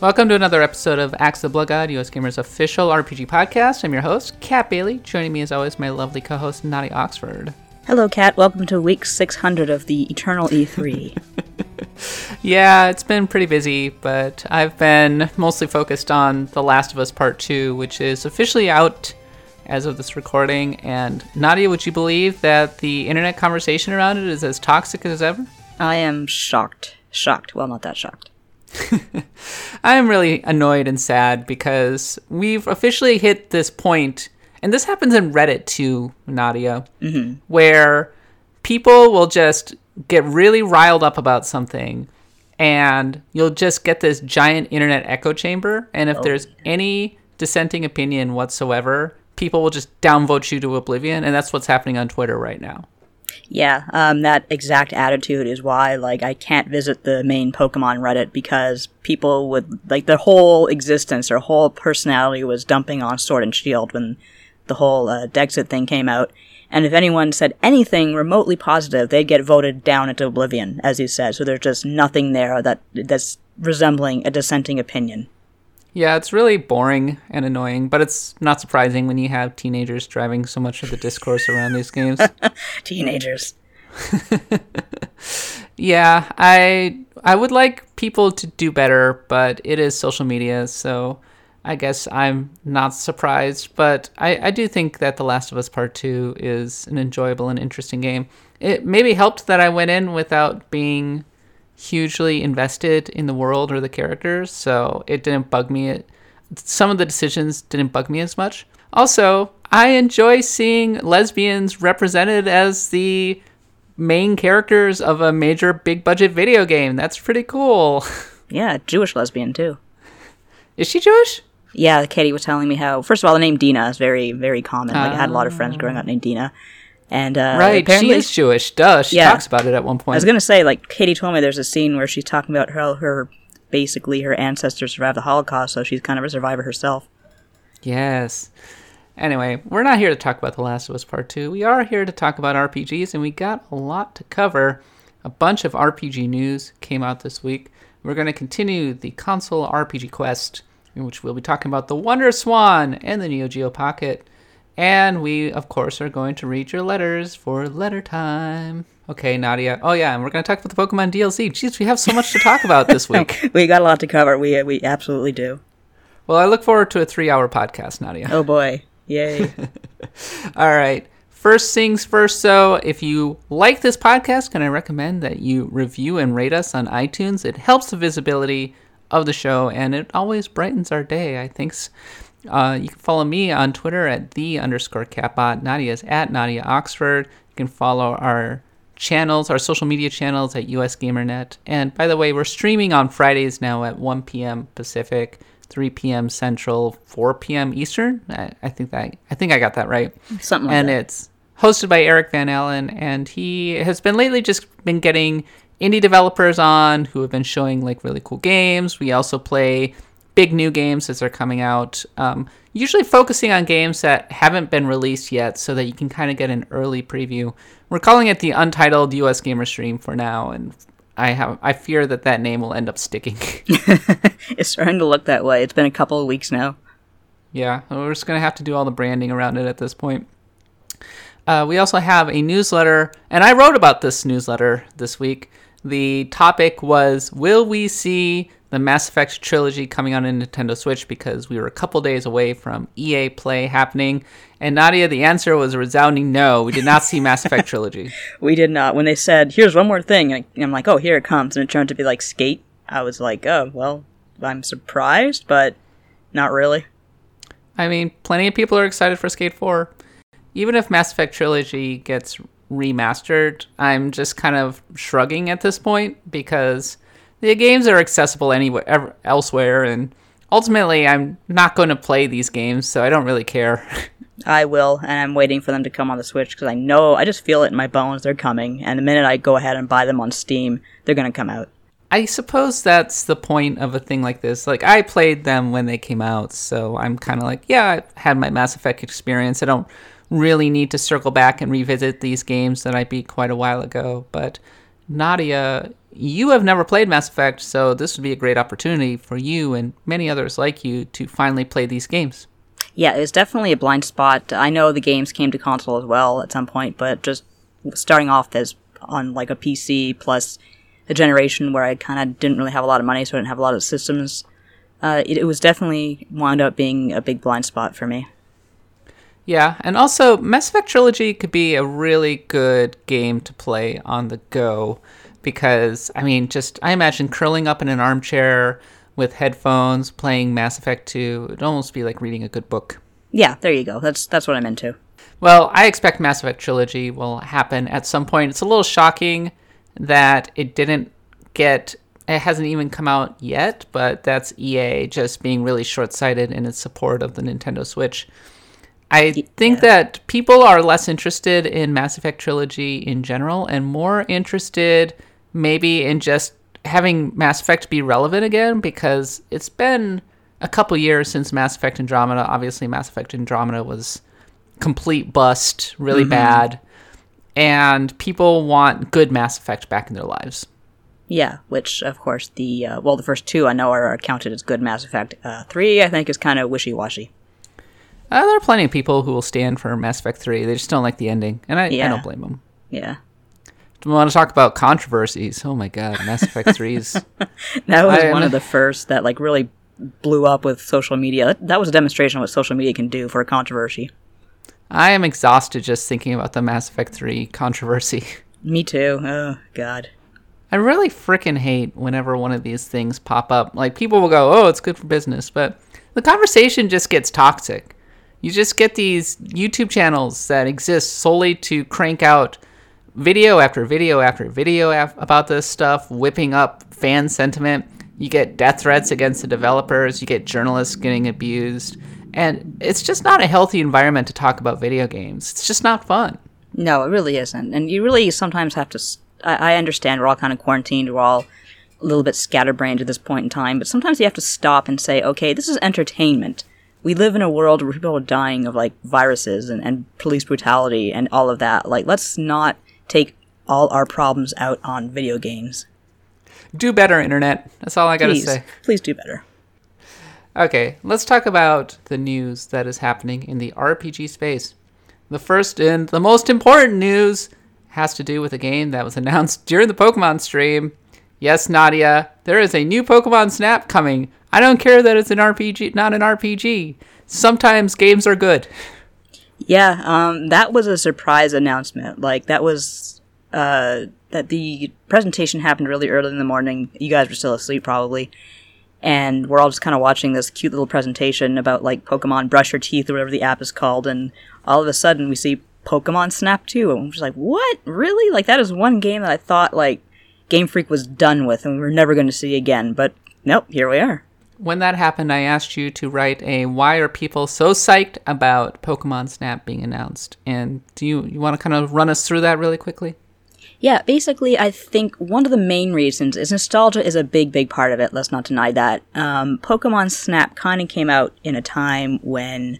Welcome to another episode of Axe the Blood God, US Gamers official RPG podcast. I'm your host, Kat Bailey. Joining me as always, my lovely co-host, Nadia Oxford. Hello, Kat. Welcome to week 600 of the Eternal E3. Yeah, it's been pretty busy, but I've been mostly focused on The Last of Us Part 2, which is officially out as of this recording. And Nadia, would you believe that the internet conversation around it is as toxic as ever? I am shocked. Shocked. Well, not that shocked. I'm really annoyed and sad because we've officially hit this point, and this happens in Reddit too, Nadia, mm-hmm. where people will just get really riled up about something, and you'll just get this giant internet echo chamber. And if oh. there's any dissenting opinion whatsoever, people will just downvote you to oblivion, and that's what's happening on Twitter right now. Yeah, um, that exact attitude is why, like, I can't visit the main Pokemon Reddit because people would, like, their whole existence, their whole personality was dumping on Sword and Shield when the whole uh, Dexit thing came out. And if anyone said anything remotely positive, they'd get voted down into oblivion, as you said. So there's just nothing there that that's resembling a dissenting opinion. Yeah, it's really boring and annoying, but it's not surprising when you have teenagers driving so much of the discourse around these games. Teenagers. yeah, I I would like people to do better, but it is social media, so I guess I'm not surprised. But I, I do think that The Last of Us Part 2 is an enjoyable and interesting game. It maybe helped that I went in without being hugely invested in the world or the characters, so it didn't bug me. Some of the decisions didn't bug me as much. Also, I enjoy seeing lesbians represented as the main characters of a major big budget video game. That's pretty cool. Yeah, Jewish lesbian, too. Is she Jewish? Yeah, Katie was telling me how. First of all, the name Dina is very, very common. Like, I had a lot of friends growing up named Dina, and uh, Right, apparently, she is Jewish. Duh, she Yeah. talks about it at one point. I was gonna say, like, Katie told me there's a scene where she's talking about how her, basically, her ancestors survived the Holocaust, so she's kind of a survivor herself. Yes. Anyway, we're not here to talk about The Last of Us Part 2. We are here to talk about RPGs, and we got a lot to cover. A bunch of RPG news came out this week. We're going to continue the console RPG quest, in which we'll be talking about the WonderSwan and the Neo Geo Pocket. And we, of course, are going to read your letters for letter time. Okay, Nadia. Oh, yeah, and we're going to talk about the Pokemon DLC. Jeez, we have so much to talk about this week. We got a lot to cover. We we absolutely do. Well, I look forward to a three hour podcast, Nadia. Oh boy, yay! All right. First things first, so if you like this podcast, can I recommend that you review and rate us on iTunes? It helps the visibility of the show and it always brightens our day, I think. Uh, you can follow me on Twitter at the underscore catbot. Nadia's at Nadia Oxford. You can follow our channels, our social media channels at US GamerNet. And by the way, we're streaming on Fridays now at 1 p.m. Pacific, 3 p.m. Central, 4 p.m. Eastern. I, I think that I think I got that right Something like that. and that. it's hosted by Eric Van Allen, and he has been lately just been getting indie developers on who have been showing like really cool games. We also play big new games as they're coming out, um, usually focusing on games that haven't been released yet, so that you can kind of get an early preview. We're calling it the Untitled US Gamer Stream for now, and I have I fear that that name will end up sticking. It's starting to look that way. It's been a couple of weeks now. Yeah, we're just gonna have to do all the branding around it at this point. Uh, we also have a newsletter, and I wrote about this newsletter this week. The topic was Will we see the Mass Effect trilogy coming on a Nintendo Switch? Because we were a couple days away from EA Play happening. And Nadia, the answer was a resounding no. We did not see Mass Effect trilogy. We did not. When they said, "Here's one more thing," and I'm like, "Oh, here it comes," and it turned to be like Skate. I was like, "Oh, well, I'm surprised, but not really." I mean, plenty of people are excited for Skate 4. Even if Mass Effect Trilogy gets remastered, I'm just kind of shrugging at this point because the games are accessible anywhere elsewhere and ultimately I'm not going to play these games, so I don't really care. I will, and I'm waiting for them to come on the Switch because I know I just feel it in my bones. They're coming, and the minute I go ahead and buy them on Steam, they're gonna come out. I suppose that's the point of a thing like this. Like I played them when they came out, so I'm kind of like, yeah, I had my Mass Effect experience. I don't really need to circle back and revisit these games that I beat quite a while ago. But Nadia, you have never played Mass Effect, so this would be a great opportunity for you and many others like you to finally play these games. Yeah, it's definitely a blind spot. I know the games came to console as well at some point, but just starting off as on like a PC plus a generation where I kind of didn't really have a lot of money, so I didn't have a lot of systems. Uh, it, it was definitely wound up being a big blind spot for me. Yeah, and also Mass Effect Trilogy could be a really good game to play on the go because I mean, just I imagine curling up in an armchair with headphones playing Mass Effect 2, it'd almost be like reading a good book. Yeah, there you go. That's that's what I'm into. Well, I expect Mass Effect Trilogy will happen at some point. It's a little shocking that it didn't get it hasn't even come out yet, but that's EA just being really short-sighted in its support of the Nintendo Switch. I think yeah. that people are less interested in Mass Effect Trilogy in general and more interested maybe in just having Mass Effect be relevant again because it's been a couple years since Mass Effect Andromeda. Obviously, Mass Effect Andromeda was complete bust, really mm-hmm. bad, and people want good Mass Effect back in their lives. Yeah, which of course the uh, well, the first two I know are counted as good Mass Effect. Uh, three I think is kind of wishy washy. Uh, there are plenty of people who will stand for Mass Effect three. They just don't like the ending, and I, yeah. I don't blame them. Yeah. We want to talk about controversies. Oh my god, Mass Effect 3's. that was I, one of the first that like really blew up with social media. That, that was a demonstration of what social media can do for a controversy. I am exhausted just thinking about the Mass Effect 3 controversy. Me too. Oh god. I really freaking hate whenever one of these things pop up. Like people will go, "Oh, it's good for business," but the conversation just gets toxic. You just get these YouTube channels that exist solely to crank out video after video after video af- about this stuff, whipping up fan sentiment. You get death threats against the developers, you get journalists getting abused, and it's just not a healthy environment to talk about video games. It's just not fun. No, it really isn't. And you really sometimes have to. I, I understand we're all kind of quarantined, we're all a little bit scatterbrained at this point in time, but sometimes you have to stop and say, okay, this is entertainment. We live in a world where people are dying of like viruses and, and police brutality and all of that. Like, let's not take all our problems out on video games. Do better, Internet. That's all I gotta please, say. Please do better. Okay, let's talk about the news that is happening in the RPG space. The first and the most important news has to do with a game that was announced during the Pokemon stream. Yes, Nadia, there is a new Pokemon Snap coming. I don't care that it's an RPG, not an RPG. Sometimes games are good. Yeah, um, that was a surprise announcement. Like that was uh, that the presentation happened really early in the morning. You guys were still asleep probably, and we're all just kind of watching this cute little presentation about like Pokemon Brush Your Teeth or whatever the app is called, and all of a sudden we see Pokemon Snap 2, and we're just like, what? Really? Like that is one game that I thought like Game Freak was done with, and we were never going to see again. But nope, here we are when that happened, I asked you to write a "Why are people so psyched about Pokemon Snap being announced?" And do you you want to kind of run us through that really quickly? Yeah, basically, I think one of the main reasons is nostalgia is a big, big part of it. Let's not deny that. Um, Pokemon Snap kind of came out in a time when,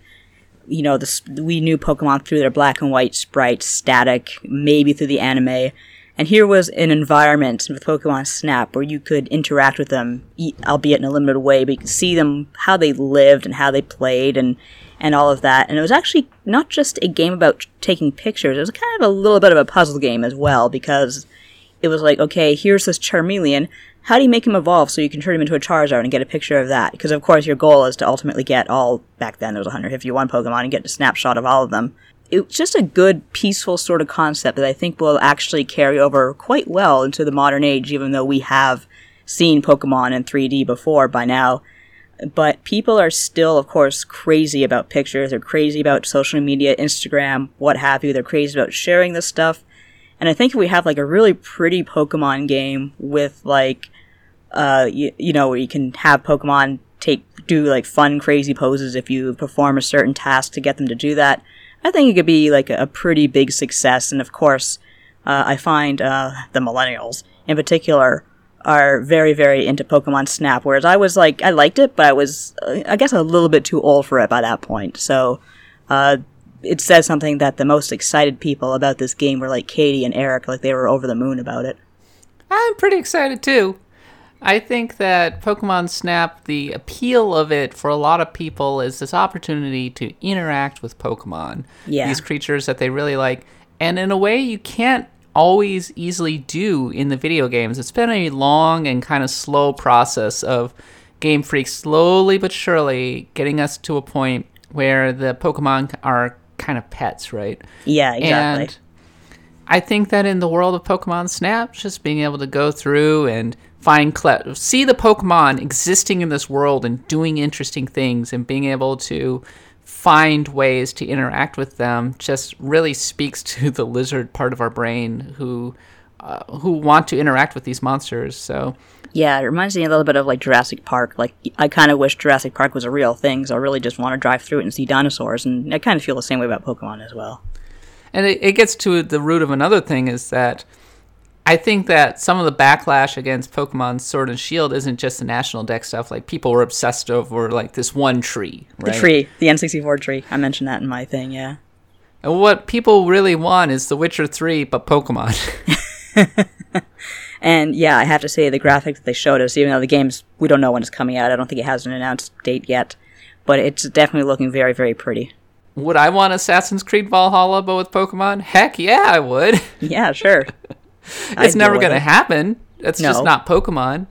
you know, the, we knew Pokemon through their black and white sprites, static, maybe through the anime. And here was an environment with Pokemon Snap where you could interact with them, albeit in a limited way, but you could see them, how they lived and how they played and, and all of that. And it was actually not just a game about taking pictures, it was kind of a little bit of a puzzle game as well, because it was like, okay, here's this Charmeleon. How do you make him evolve so you can turn him into a Charizard and get a picture of that? Because, of course, your goal is to ultimately get all, back then there was 151 Pokemon, and get a snapshot of all of them it's just a good, peaceful sort of concept that I think will actually carry over quite well into the modern age, even though we have seen Pokemon in 3D before by now. But people are still, of course, crazy about pictures. They're crazy about social media, Instagram, what have you. They're crazy about sharing this stuff. And I think if we have like a really pretty Pokemon game with like, uh, you, you know, where you can have Pokemon take, do like fun, crazy poses if you perform a certain task to get them to do that I think it could be like a, pretty big success. And of course, uh, I find uh, the millennials in particular are very, very into Pokemon Snap. Whereas I was like, I liked it, but I was, uh, I guess, a little bit too old for it by that point. So, uh, it says something that the most excited people about this game were like Katie and Eric, like they were over the moon about it. I'm pretty excited too. I think that Pokemon Snap, the appeal of it for a lot of people is this opportunity to interact with Pokemon. Yeah. These creatures that they really like. And in a way you can't always easily do in the video games. It's been a long and kind of slow process of Game Freak slowly but surely getting us to a point where the Pokemon are kind of pets, right? Yeah, exactly. And I think that in the world of Pokemon Snap, just being able to go through and find cle- see the Pokemon existing in this world and doing interesting things and being able to find ways to interact with them just really speaks to the lizard part of our brain who uh, who want to interact with these monsters. So Yeah, it reminds me a little bit of like Jurassic Park. Like I kind of wish Jurassic Park was a real thing, so I really just want to drive through it and see dinosaurs. And I kind of feel the same way about Pokemon as well. And it, it gets to the root of another thing is that I think that some of the backlash against Pokemon Sword and Shield isn't just the national dex stuff. Like people were obsessed over like this one tree, right? The tree, the N64 tree. I mentioned that in my thing. Yeah. And what people really want is The Witcher 3, but Pokemon. And yeah, I have to say the graphic that they showed us, even though the game's we don't know when it's coming out. I don't think it has an announced date yet, but it's definitely looking very, very pretty. would I want Assassin's Creed Valhalla, but with Pokemon? Heck yeah, I would. Yeah, sure. It's never going to happen. That's just not Pokemon.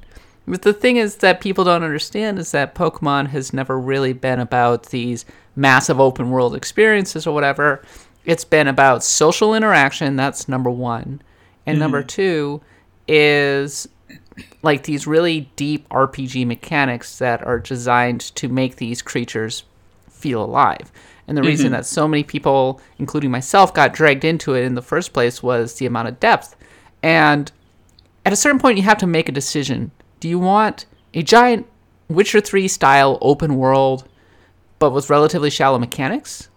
But the thing is that people don't understand is that Pokemon has never really been about these massive open world experiences or whatever. It's been about social interaction. That's number one. And number two is like these really deep RPG mechanics that are designed to make these creatures feel alive. And the reason that so many people, including myself, got dragged into it in the first place was the amount of depth. And at a certain point, you have to make a decision. Do you want a giant Witcher 3 style open world, but with relatively shallow mechanics?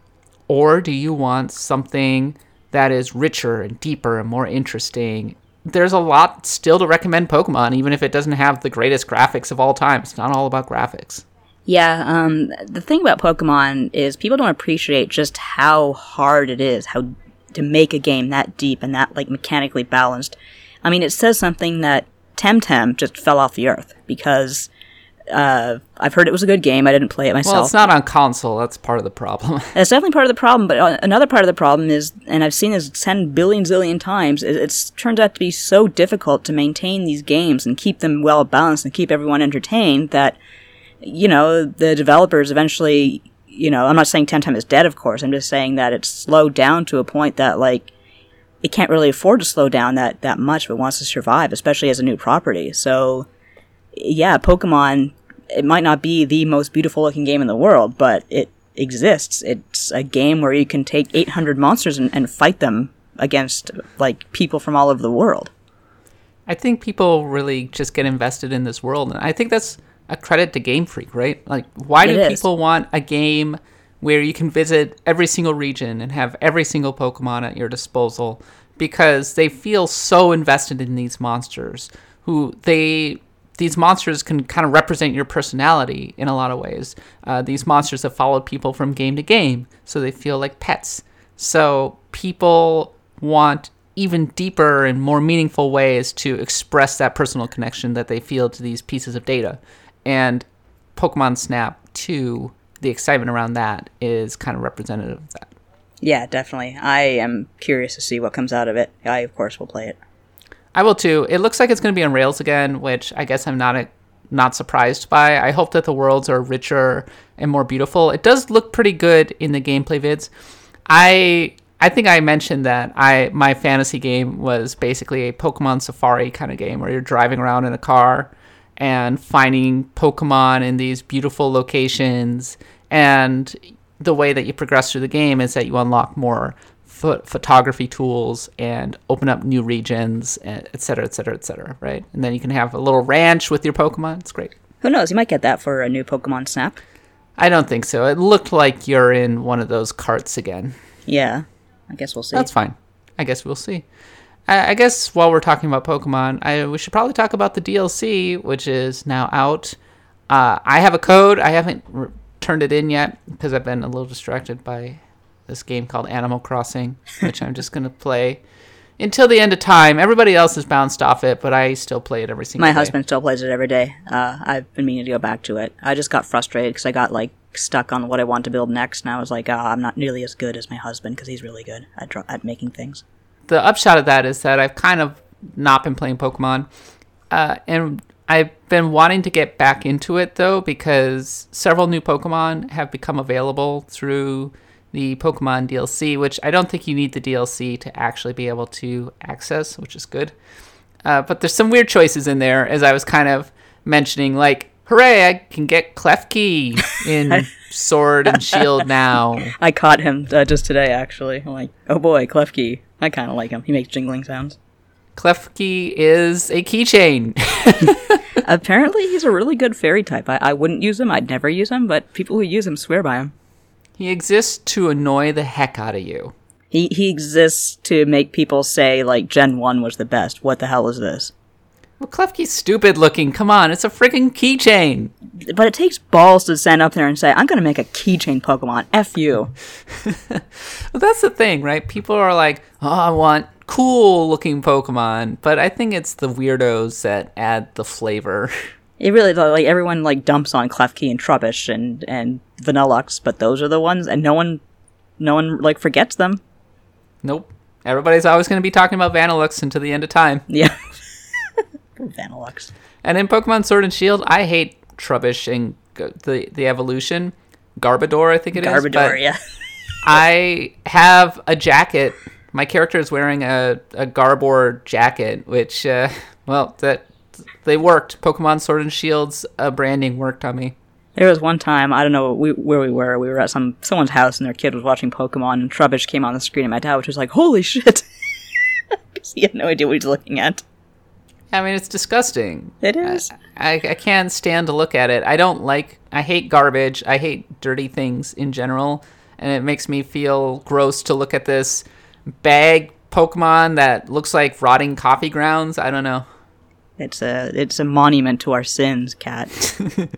Or do you want something that is richer and deeper and more interesting? There's a lot still to recommend Pokemon, even if it doesn't have the greatest graphics of all time. It's not all about graphics. Yeah, um, the thing about Pokemon is people don't appreciate just how hard it is, how to make a game that deep and that like mechanically balanced. I mean, it says something that Temtem just fell off the earth because uh, I've heard it was a good game. I didn't play it myself. Well, it's not on console. That's part of the problem. That's definitely part of the problem, but uh, another part of the problem is, and I've seen this 10 billion zillion times, it it's turns out to be so difficult to maintain these games and keep them well balanced and keep everyone entertained that, you know, the developers eventually, you know, I'm not saying Temtem is dead, of course, I'm just saying that it's slowed down to a point that, like, it can't really afford to slow down that, that much if it wants to survive, especially as a new property. So, yeah, Pokemon, it might not be the most beautiful looking game in the world, but it exists. It's a game where you can take 800 monsters and, and fight them against like people from all over the world. I think people really just get invested in this world, and I think that's a credit to Game Freak, right? Like, why do It is. people want a game where you can visit every single region and have every single Pokemon at your disposal? Because they feel so invested in these monsters, who they these monsters can kind of represent your personality in a lot of ways. Uh, these monsters have followed people from game to game, so they feel like pets. So people want even deeper and more meaningful ways to express that personal connection that they feel to these pieces of data. And Pokemon Snap 2, the excitement around that is kind of representative of that. Yeah, definitely. I am curious to see what comes out of it. I, of course, will play it. I will too. It looks like it's going to be on Rails again, which I guess I'm not a, not surprised by. I hope that the worlds are richer and more beautiful. It does look pretty good in the gameplay vids. I I think I mentioned that I my fantasy game was basically a Pokemon Safari kind of game where you're driving around in a car and finding Pokemon in these beautiful locations and the way that you progress through the game is that you unlock more pho- photography tools and open up new regions, et cetera, et cetera, et cetera, right? And then you can have a little ranch with your Pokemon. It's great. Who knows? You might get that for a new Pokemon Snap. I don't think so. It looked like you're in one of those carts again. Yeah, I guess we'll see. That's fine. I guess we'll see. I, I guess while we're talking about Pokemon, I, we should probably talk about the DLC, which is now out. Uh, I have a code. I haven't r turned it in yet because I've been a little distracted by this game called Animal Crossing, which I'm just going to play until the end of time. Everybody else has bounced off it, but I still play it every single day. My day. husband still plays it every day. Uh, I've been meaning to go back to it. I just got frustrated because I got like stuck on what I want to build next, and I was like, oh, I'm not nearly as good as my husband because he's really good at, dra- at making things. The upshot of that is that I've kind of not been playing Pokemon, uh, and I've been wanting to get back into it though because several new Pokemon have become available through the Pokemon DLC, which I don't think you need the DLC to actually be able to access, which is good. Uh, but there's some weird choices in there, as I was kind of mentioning, like, hooray, I can get Klefki in Sword and Shield now. I caught him uh, just today, actually. I'm like, oh boy, Klefki. I kind of like him. He makes jingling sounds. Klefki is a keychain. Apparently, he's a really good fairy type. I-, I wouldn't use him. I'd never use him, but people who use him swear by him. He exists to annoy the heck out of you. He he exists to make people say like Gen One was the best. What the hell is this? Klefki's stupid looking. Come on, it's a freaking keychain. But it takes balls to stand up there and say, "I'm going to make a keychain Pokemon." F you. Well, that's the thing, right? People are like, oh, I want cool looking Pokemon. But I think it's the weirdos that add the flavor. It really like everyone like dumps on Klefki and Trubbish and and Vanilluxe, but those are the ones, and no one, no one like forgets them. nope. Everybody's always going to be talking about Vanilluxe until the end of time. Yeah. Vanilluxe. And in Pokemon Sword and Shield, I hate Trubbish and the the evolution. Garbodor, I think it is. but- Garbodor, yeah. I have a jacket. My character is wearing a, a Garbor jacket, which, uh, well, that they worked. Pokemon Sword and Shield's uh, branding worked on me. There was one time I don't know we, where we were. We were at some someone's house and their kid was watching Pokemon and Trubbish came on the screen and my dad which was just like, "Holy shit!" 'Cause he had no idea what he was looking at. I mean, it's disgusting. It is. I, I can't stand to look at it. I don't like, I hate garbage. I hate dirty things in general. And it makes me feel gross to look at this bag Pokemon that looks like rotting coffee grounds. I don't know. It's a it's a monument to our sins, Kat.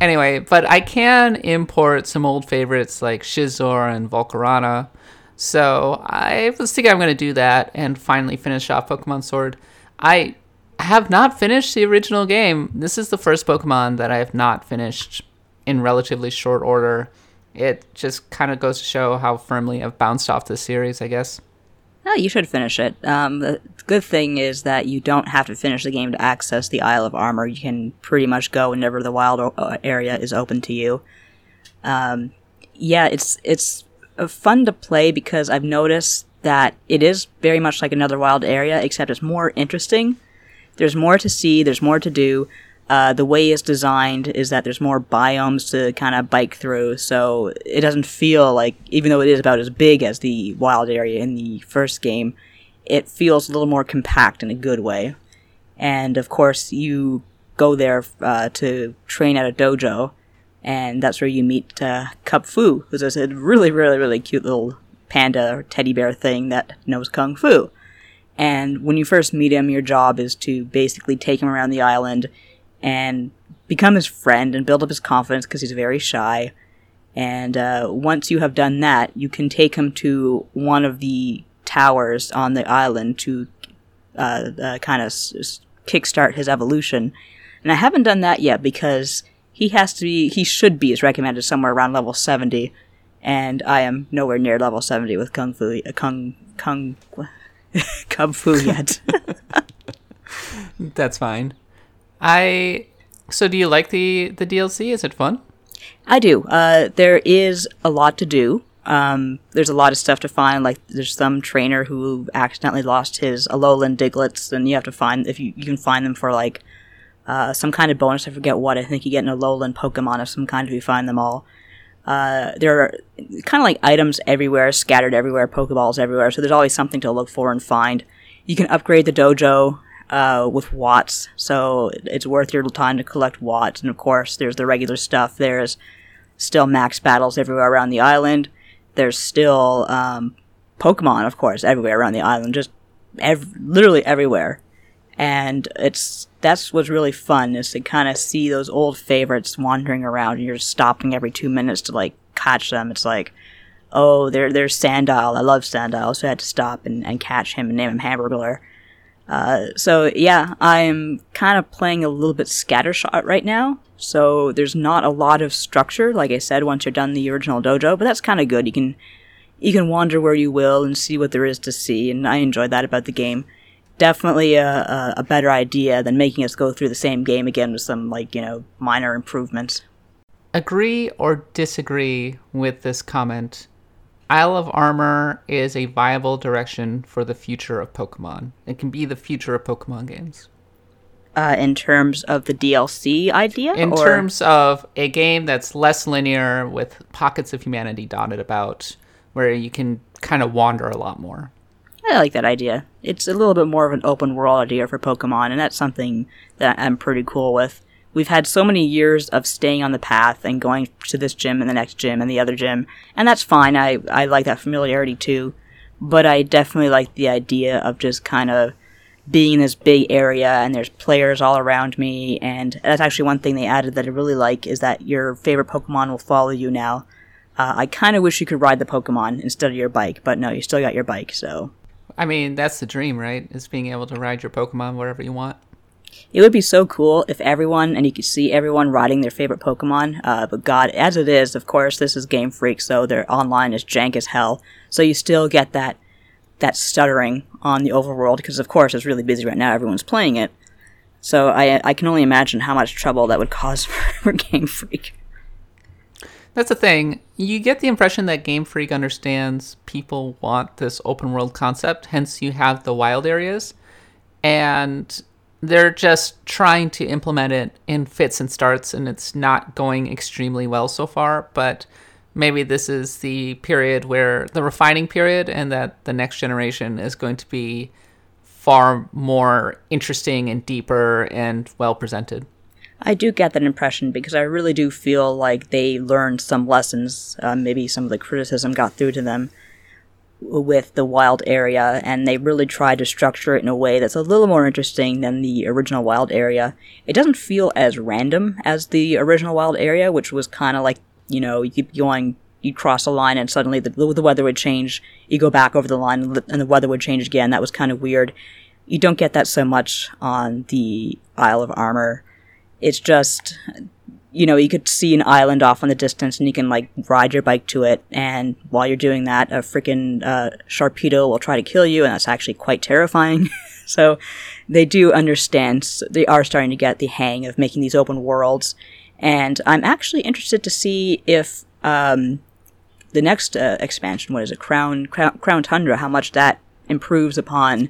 Anyway, but I can import some old favorites like Scizor and Volcarona. So I was thinking I'm going to do that and finally finish off Pokemon Sword. I have not finished the original game. This is the first Pokemon that I have not finished in relatively short order. It just kind of goes to show how firmly I've bounced off this series, I guess. Oh, you should finish it. Um, the good thing is that you don't have to finish the game to access the Isle of Armor. You can pretty much go whenever the wild o- uh, area is open to you. Um, yeah, it's it's uh, fun to play because I've noticed that it is very much like another wild area, except it's more interesting. There's more to see. There's more to do. Uh, the way it's designed is that there's more biomes to kind of bike through, so it doesn't feel like, even though it is about as big as the wild area in the first game, it feels a little more compact in a good way. And of course, you go there uh, to train at a dojo, and that's where you meet uh, Kubfu, who's a really, really, really cute little panda or teddy bear thing that knows kung fu. And when you first meet him, your job is to basically take him around the island and become his friend and build up his confidence because he's very shy. And uh, once you have done that, you can take him to one of the towers on the island to uh, uh, kind of s- s- kickstart his evolution. And I haven't done that yet because he has to be, he should be, is recommended somewhere around level 70. And I am nowhere near level 70 with Kung Fu, uh, Kung, Kung, Kung Fu yet. That's fine. I. So, do you like the the DLC? Is it fun? I do. Uh, there is a lot to do. Um, there's a lot of stuff to find. Like there's some trainer who accidentally lost his Alolan Digletts, and you have to find if you, you can find them for like uh, some kind of bonus. I forget what. I think you get an Alolan Pokemon of some kind if you find them all. Uh, there are kind of like items everywhere, scattered everywhere, Pokeballs everywhere. So there's always something to look for and find. You can upgrade the dojo uh, with watts, so it's worth your time to collect watts. And of course, there's the regular stuff. There's still max battles everywhere around the island. There's still um, Pokemon, of course, everywhere around the island, just ev- literally everywhere. And it's that's what's really fun is to kind of see those old favorites wandering around, and you're stopping every two minutes to like catch them. It's like, oh, there, there's Sandile. I love Sandile, so I had to stop and, and catch him and name him Hamburglar. Uh, so yeah, I'm kind of playing a little bit scattershot right now. So there's not a lot of structure, like I said, once you're done the original dojo, but that's kind of good. You can you can wander where you will and see what there is to see, and I enjoy that about the game. Definitely a, a, better idea than making us go through the same game again with some like you know minor improvements. Agree or disagree with this comment? Isle of Armor is a viable direction for the future of Pokemon. It can be the future of Pokemon games. Uh, in terms of the DLC idea? In or? terms of a game that's less linear with pockets of humanity dotted about, where you can kind of wander a lot more. I like that idea. It's a little bit more of an open world idea for Pokemon, and that's something that I'm pretty cool with we've had so many years of staying on the path and going to this gym and the next gym and the other gym, and that's fine. I, I like that familiarity too, but I definitely like the idea of just kind of being in this big area and there's players all around me, and that's actually one thing they added that I really like is that your favorite Pokemon will follow you now. Uh, I kind of wish you could ride the Pokemon instead of your bike, but no, you still got your bike, so. I mean, that's the dream, right? Is being able to ride your Pokemon wherever you want. It would be so cool if everyone, and you could see everyone riding their favorite Pokemon. Uh, but God, as it is, of course, this is Game Freak, so their online is jank as hell. So you still get that that stuttering on the overworld because, of course, it's really busy right now. Everyone's playing it. So I I can only imagine how much trouble that would cause for Game Freak. That's the thing. You get the impression that Game Freak understands people want this open world concept, hence you have the wild areas. And they're just trying to implement it in fits and starts and it's not going extremely well so far but maybe this is the period where the refining period and that the next generation is going to be far more interesting and deeper and well presented I do get that impression because I really do feel like they learned some lessons. Uh, maybe some of the criticism got through to them with the wild area, and they really tried to structure it in a way that's a little more interesting than the original wild area. It doesn't feel as random as the original wild area, which was kind of like, you know, you keep going, you'd cross a line and suddenly the, the weather would change, you go back over the line and the weather would change again. That was kind of weird. You don't get that so much on the Isle of Armor. It's just you know, you could see an island off in the distance and you can like ride your bike to it. And while you're doing that, a freaking uh, Sharpedo will try to kill you, and that's actually quite terrifying. so they do understand, they are starting to get the hang of making these open worlds. And I'm actually interested to see if um, the next uh, expansion, what is it, Crown, Crown, Crown Tundra, how much that improves upon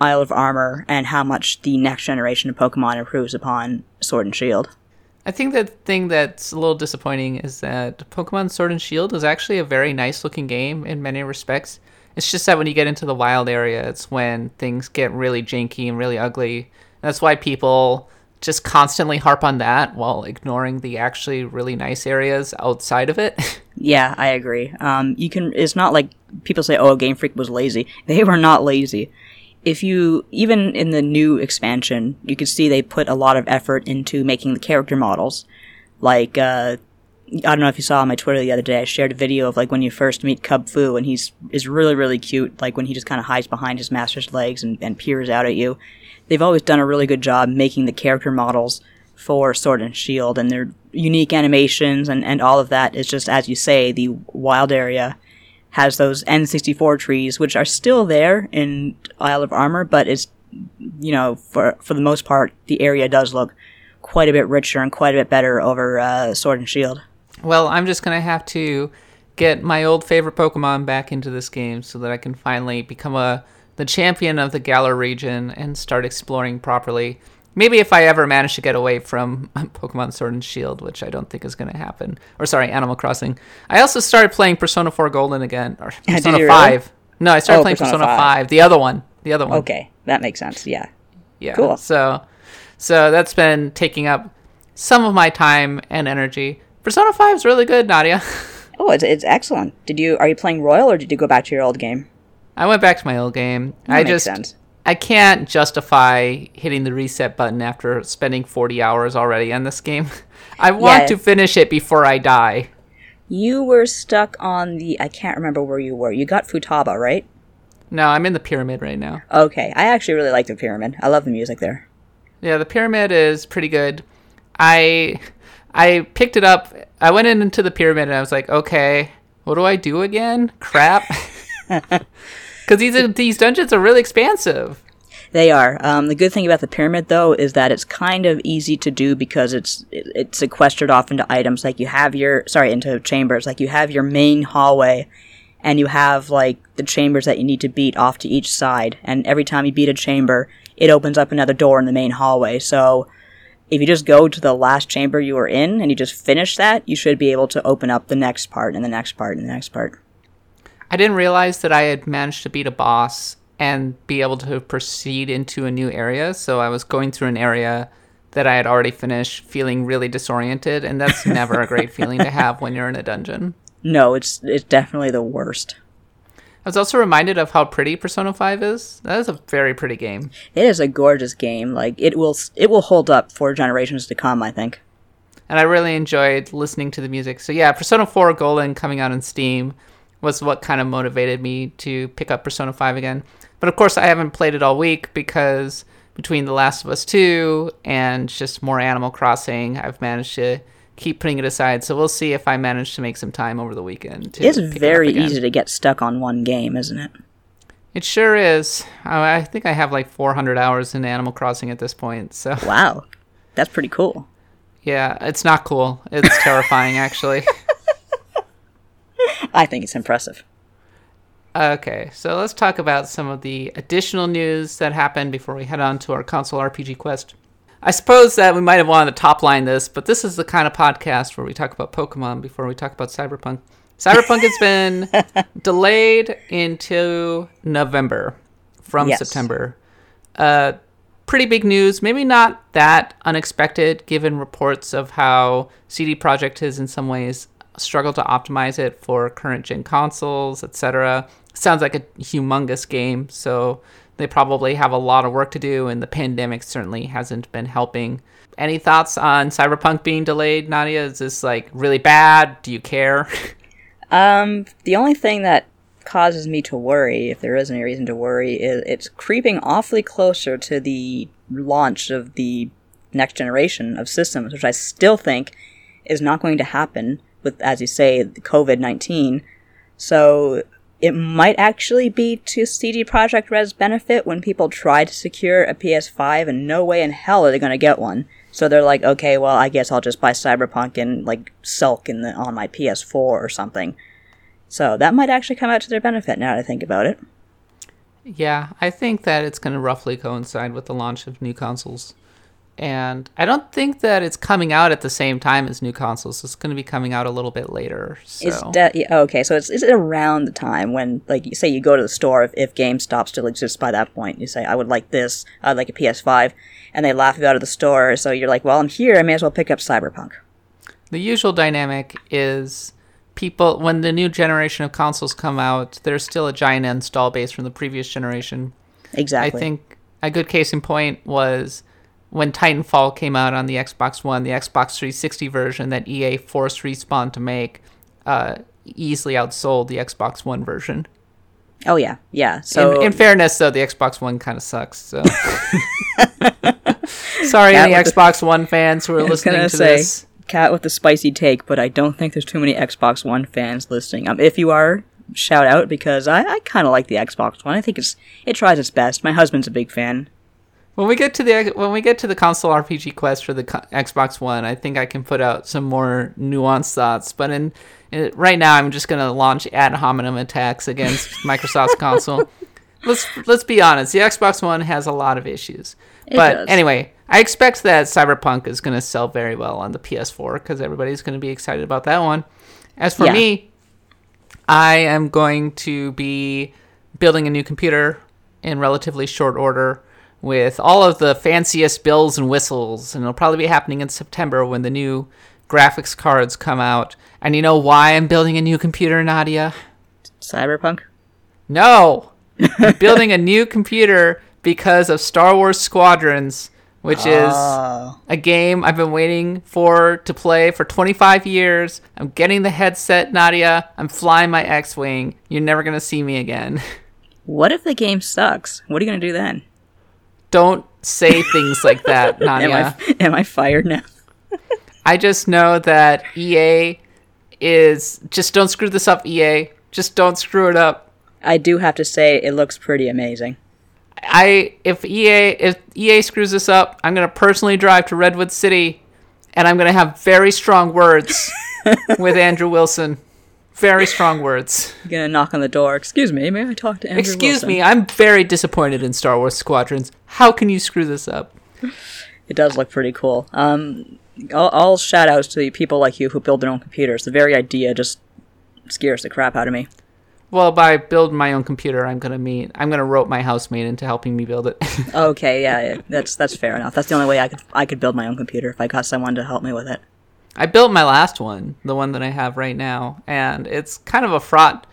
Isle of Armor and how much the next generation of Pokemon improves upon Sword and Shield. I think the thing that's a little disappointing is that Pokemon Sword and Shield is actually a very nice looking game in many respects. It's just that when you get into the wild area, it's when things get really janky and really ugly. That's why people just constantly harp on that while ignoring the actually really nice areas outside of it. yeah, I agree. Um, you can. It's not like people say, "Oh, Game Freak was lazy." They were not lazy if you even in the new expansion, you can see they put a lot of effort into making the character models. Like uh, I don't know if you saw on my Twitter the other day, I shared a video of like when you first meet Cub Kubfu and he's is really really cute. Like when he just kind of hides behind his master's legs and, and peers out at you. They've always done a really good job making the character models for Sword and Shield and their unique animations and, and all of that is just as you say the wild area has those N64 trees, which are still there in Isle of Armor, but it's, you know, for, for the most part, the area does look quite a bit richer and quite a bit better over uh, Sword and Shield. Well, I'm just going to have to get my old favorite Pokemon back into this game so that I can finally become a the champion of the Galar region and start exploring properly maybe if I ever manage to get away from Pokemon Sword and Shield, which I don't think is going to happen, or sorry, Animal Crossing. I also started playing Persona 4 Golden again, or Persona 5. Really? No, I started oh, playing Persona, Persona 5. 5. The other one, the other one. Okay, that makes sense. Yeah. Yeah. Cool. So, so that's been taking up some of my time and energy. Persona 5 is really good, Nadia. oh, it's, it's excellent. Did you are you playing Royal or did you go back to your old game? I went back to my old game. That I just sense. I can't justify hitting the reset button after spending 40 hours already on this game. I want yeah. to finish it before I die. You were stuck on the. I can't remember where you were. You got Futaba, right? No, I'm in the pyramid right now. Okay, I actually really like the pyramid. I love the music there. Yeah, the pyramid is pretty good. I I picked it up. I went in into the pyramid and I was like, okay, what do I do again? Crap. Because these these dungeons are really expansive. They are. Um, the good thing about the pyramid, though, is that it's kind of easy to do because it's it's sequestered off into items. Like you have your sorry into chambers. Like you have your main hallway, and you have like the chambers that you need to beat off to each side. And every time you beat a chamber, it opens up another door in the main hallway. So if you just go to the last chamber you were in and you just finish that, you should be able to open up the next part and the next part and the next part. I didn't realize that I had managed to beat a boss and be able to proceed into a new area. So I was going through an area that I had already finished, feeling really disoriented, and that's never a great feeling to have when you're in a dungeon. No, it's it's definitely the worst. I was also reminded of how pretty Persona 5 is. That is a very pretty game. It is a gorgeous game. Like it will it will hold up for generations to come, I think. And I really enjoyed listening to the music. So yeah, Persona 4 Golden coming out on Steam was what kind of motivated me to pick up Persona 5 again. But of course, I haven't played it all week because between The Last of Us 2 and just more Animal Crossing, I've managed to keep putting it aside. So we'll see if I manage to make some time over the weekend. To it's very it easy to get stuck on one game, isn't it? It sure is. Oh, I think I have like 400 hours in Animal Crossing at this point. So wow, that's pretty cool. Yeah, it's not cool. It's terrifying, actually. I think it's impressive. Okay, so let's talk about some of the additional news that happened before we head on to our console RPG quest. I suppose that we might have wanted to top line this, but this is the kind of podcast where we talk about Pokemon before we talk about Cyberpunk. Cyberpunk has been delayed into November from yes. September. Uh, pretty big news. Maybe not that unexpected, given reports of how CD Projekt has in some ways struggled to optimize it for current gen consoles, etc sounds like a humongous game, so they probably have a lot of work to do, and the pandemic certainly hasn't been helping. Any thoughts on Cyberpunk being delayed, Nadia? Is this like really bad? Do you care? um, the only thing that causes me to worry, if there is any reason to worry, is it's creeping awfully closer to the launch of the next generation of systems, which I still think is not going to happen with, as you say, COVID 19. So it might actually be to CD Projekt Red's benefit when people try to secure a PS5 and no way in hell are they going to get one. So they're like, okay, well, I guess I'll just buy Cyberpunk and like Sulk in the, on my PS4 or something. So that might actually come out to their benefit now that I think about it. Yeah, I think that it's going to roughly coincide with the launch of new consoles and I don't think that it's coming out at the same time as new consoles. It's going to be coming out a little bit later. So. Is that yeah, okay? So it's is it around the time when, like, you say you go to the store if, if GameStop still exists by that point? You say I would like this, I'd like a PS5, and they laugh you out of the store. So you're like, well, I'm here. I may as well pick up Cyberpunk. The usual dynamic is people when the new generation of consoles come out, there's still a giant install base from the previous generation. Exactly. I think a good case in point was when Titanfall came out on the Xbox One, the Xbox 360 version that EA forced Respawn to make uh, easily outsold the Xbox One version. Oh yeah, yeah. So in, in fairness, though, the Xbox One kind of sucks. So sorry, any Xbox the... One fans who are listening to say, this. Kat with the spicy take, but I don't think there's too many Xbox One fans listening. Um, if you are, shout out because I, I kind of like the Xbox One. I think it's it tries its best. My husband's a big fan. When we get to the when we get to the console RPG quest for the Xbox One, I think I can put out some more nuanced thoughts. But in, in right now, I'm just gonna launch ad hominem attacks against Microsoft's console. Let's let's be honest. The Xbox One has a lot of issues. It but does. anyway, I expect that Cyberpunk is going to sell very well on the PS4 because everybody's going to be excited about that one. As for yeah. me, I am going to be building a new computer in relatively short order with all of the fanciest bells and whistles, and it'll probably be happening in September when the new graphics cards come out. And you know why I'm building a new computer, Nadia? Cyberpunk? No! I'm building a new computer because of Star Wars Squadrons which is Oh. a game I've been waiting for to play for 25 years. I'm getting the headset, Nadia. I'm flying my X-wing. You're never gonna see me again. What if the game sucks? What are you gonna do then? Don't say things like that, Am I am I fired now? I just know that EA is just don't screw this up, EA. Just don't screw it up. I do have to say it looks pretty amazing. I if EA if EA screws this up, I'm gonna personally drive to Redwood City, and I'm gonna have very strong words with Andrew Wilson. Very strong words. You're gonna knock on the door. Excuse me, may I talk to Andrew Excuse Wilson?" me, I'm very disappointed in Star Wars Squadrons. How can you screw this up? It does look pretty cool. Um, all, all shout outs to the people like you who build their own computers. The very idea just scares the crap out of me. Well, by building my own computer, I'm gonna meet. I'm gonna rope my housemate into helping me build it. Okay, yeah, yeah, that's that's fair enough. That's the only way I could I could build my own computer if I got someone to help me with it. I built my last one, the one that I have right now, and it's kind of a fraught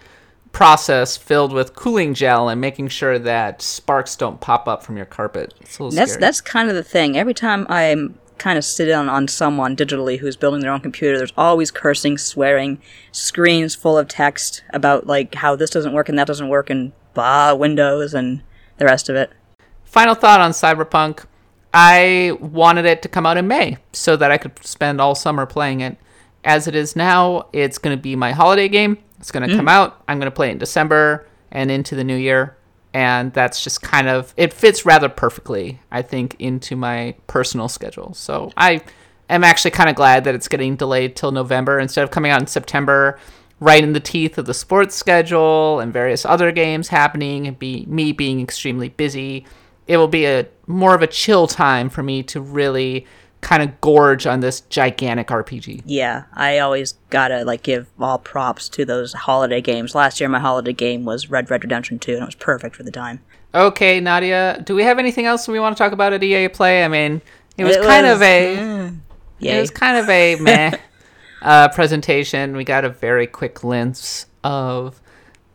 process filled with cooling gel and making sure that sparks don't pop up from your carpet. It's a That's scary. that's kind of the thing. Every time I'm kind of sit down on someone digitally who's building their own computer, there's always cursing, swearing, screens full of text about like how this doesn't work and that doesn't work and blah Windows and the rest of it. Final thought on Cyberpunk. I wanted it to come out in May so that I could spend all summer playing it. As it is now, it's going to be my holiday game. It's going to come hmm. out. I'm going to play it in December and into the new year. And that's just kind of, it fits rather perfectly, I think, into my personal schedule. So I am actually kind of glad that it's getting delayed till November instead of coming out in September, right in the teeth of the sports schedule and various other games happening and be me being extremely busy it will be a more of a chill time for me to really kind of gorge on this gigantic RPG. Yeah, I always gotta like give all props to those holiday games. Last year, my holiday game was Red Red Redemption 2, and it was perfect for the time. Okay, Nadia, do we have anything else we want to talk about at EA Play? I mean, it was It kind was- of a mm, it was kind of a meh uh, presentation. We got a very quick glimpse of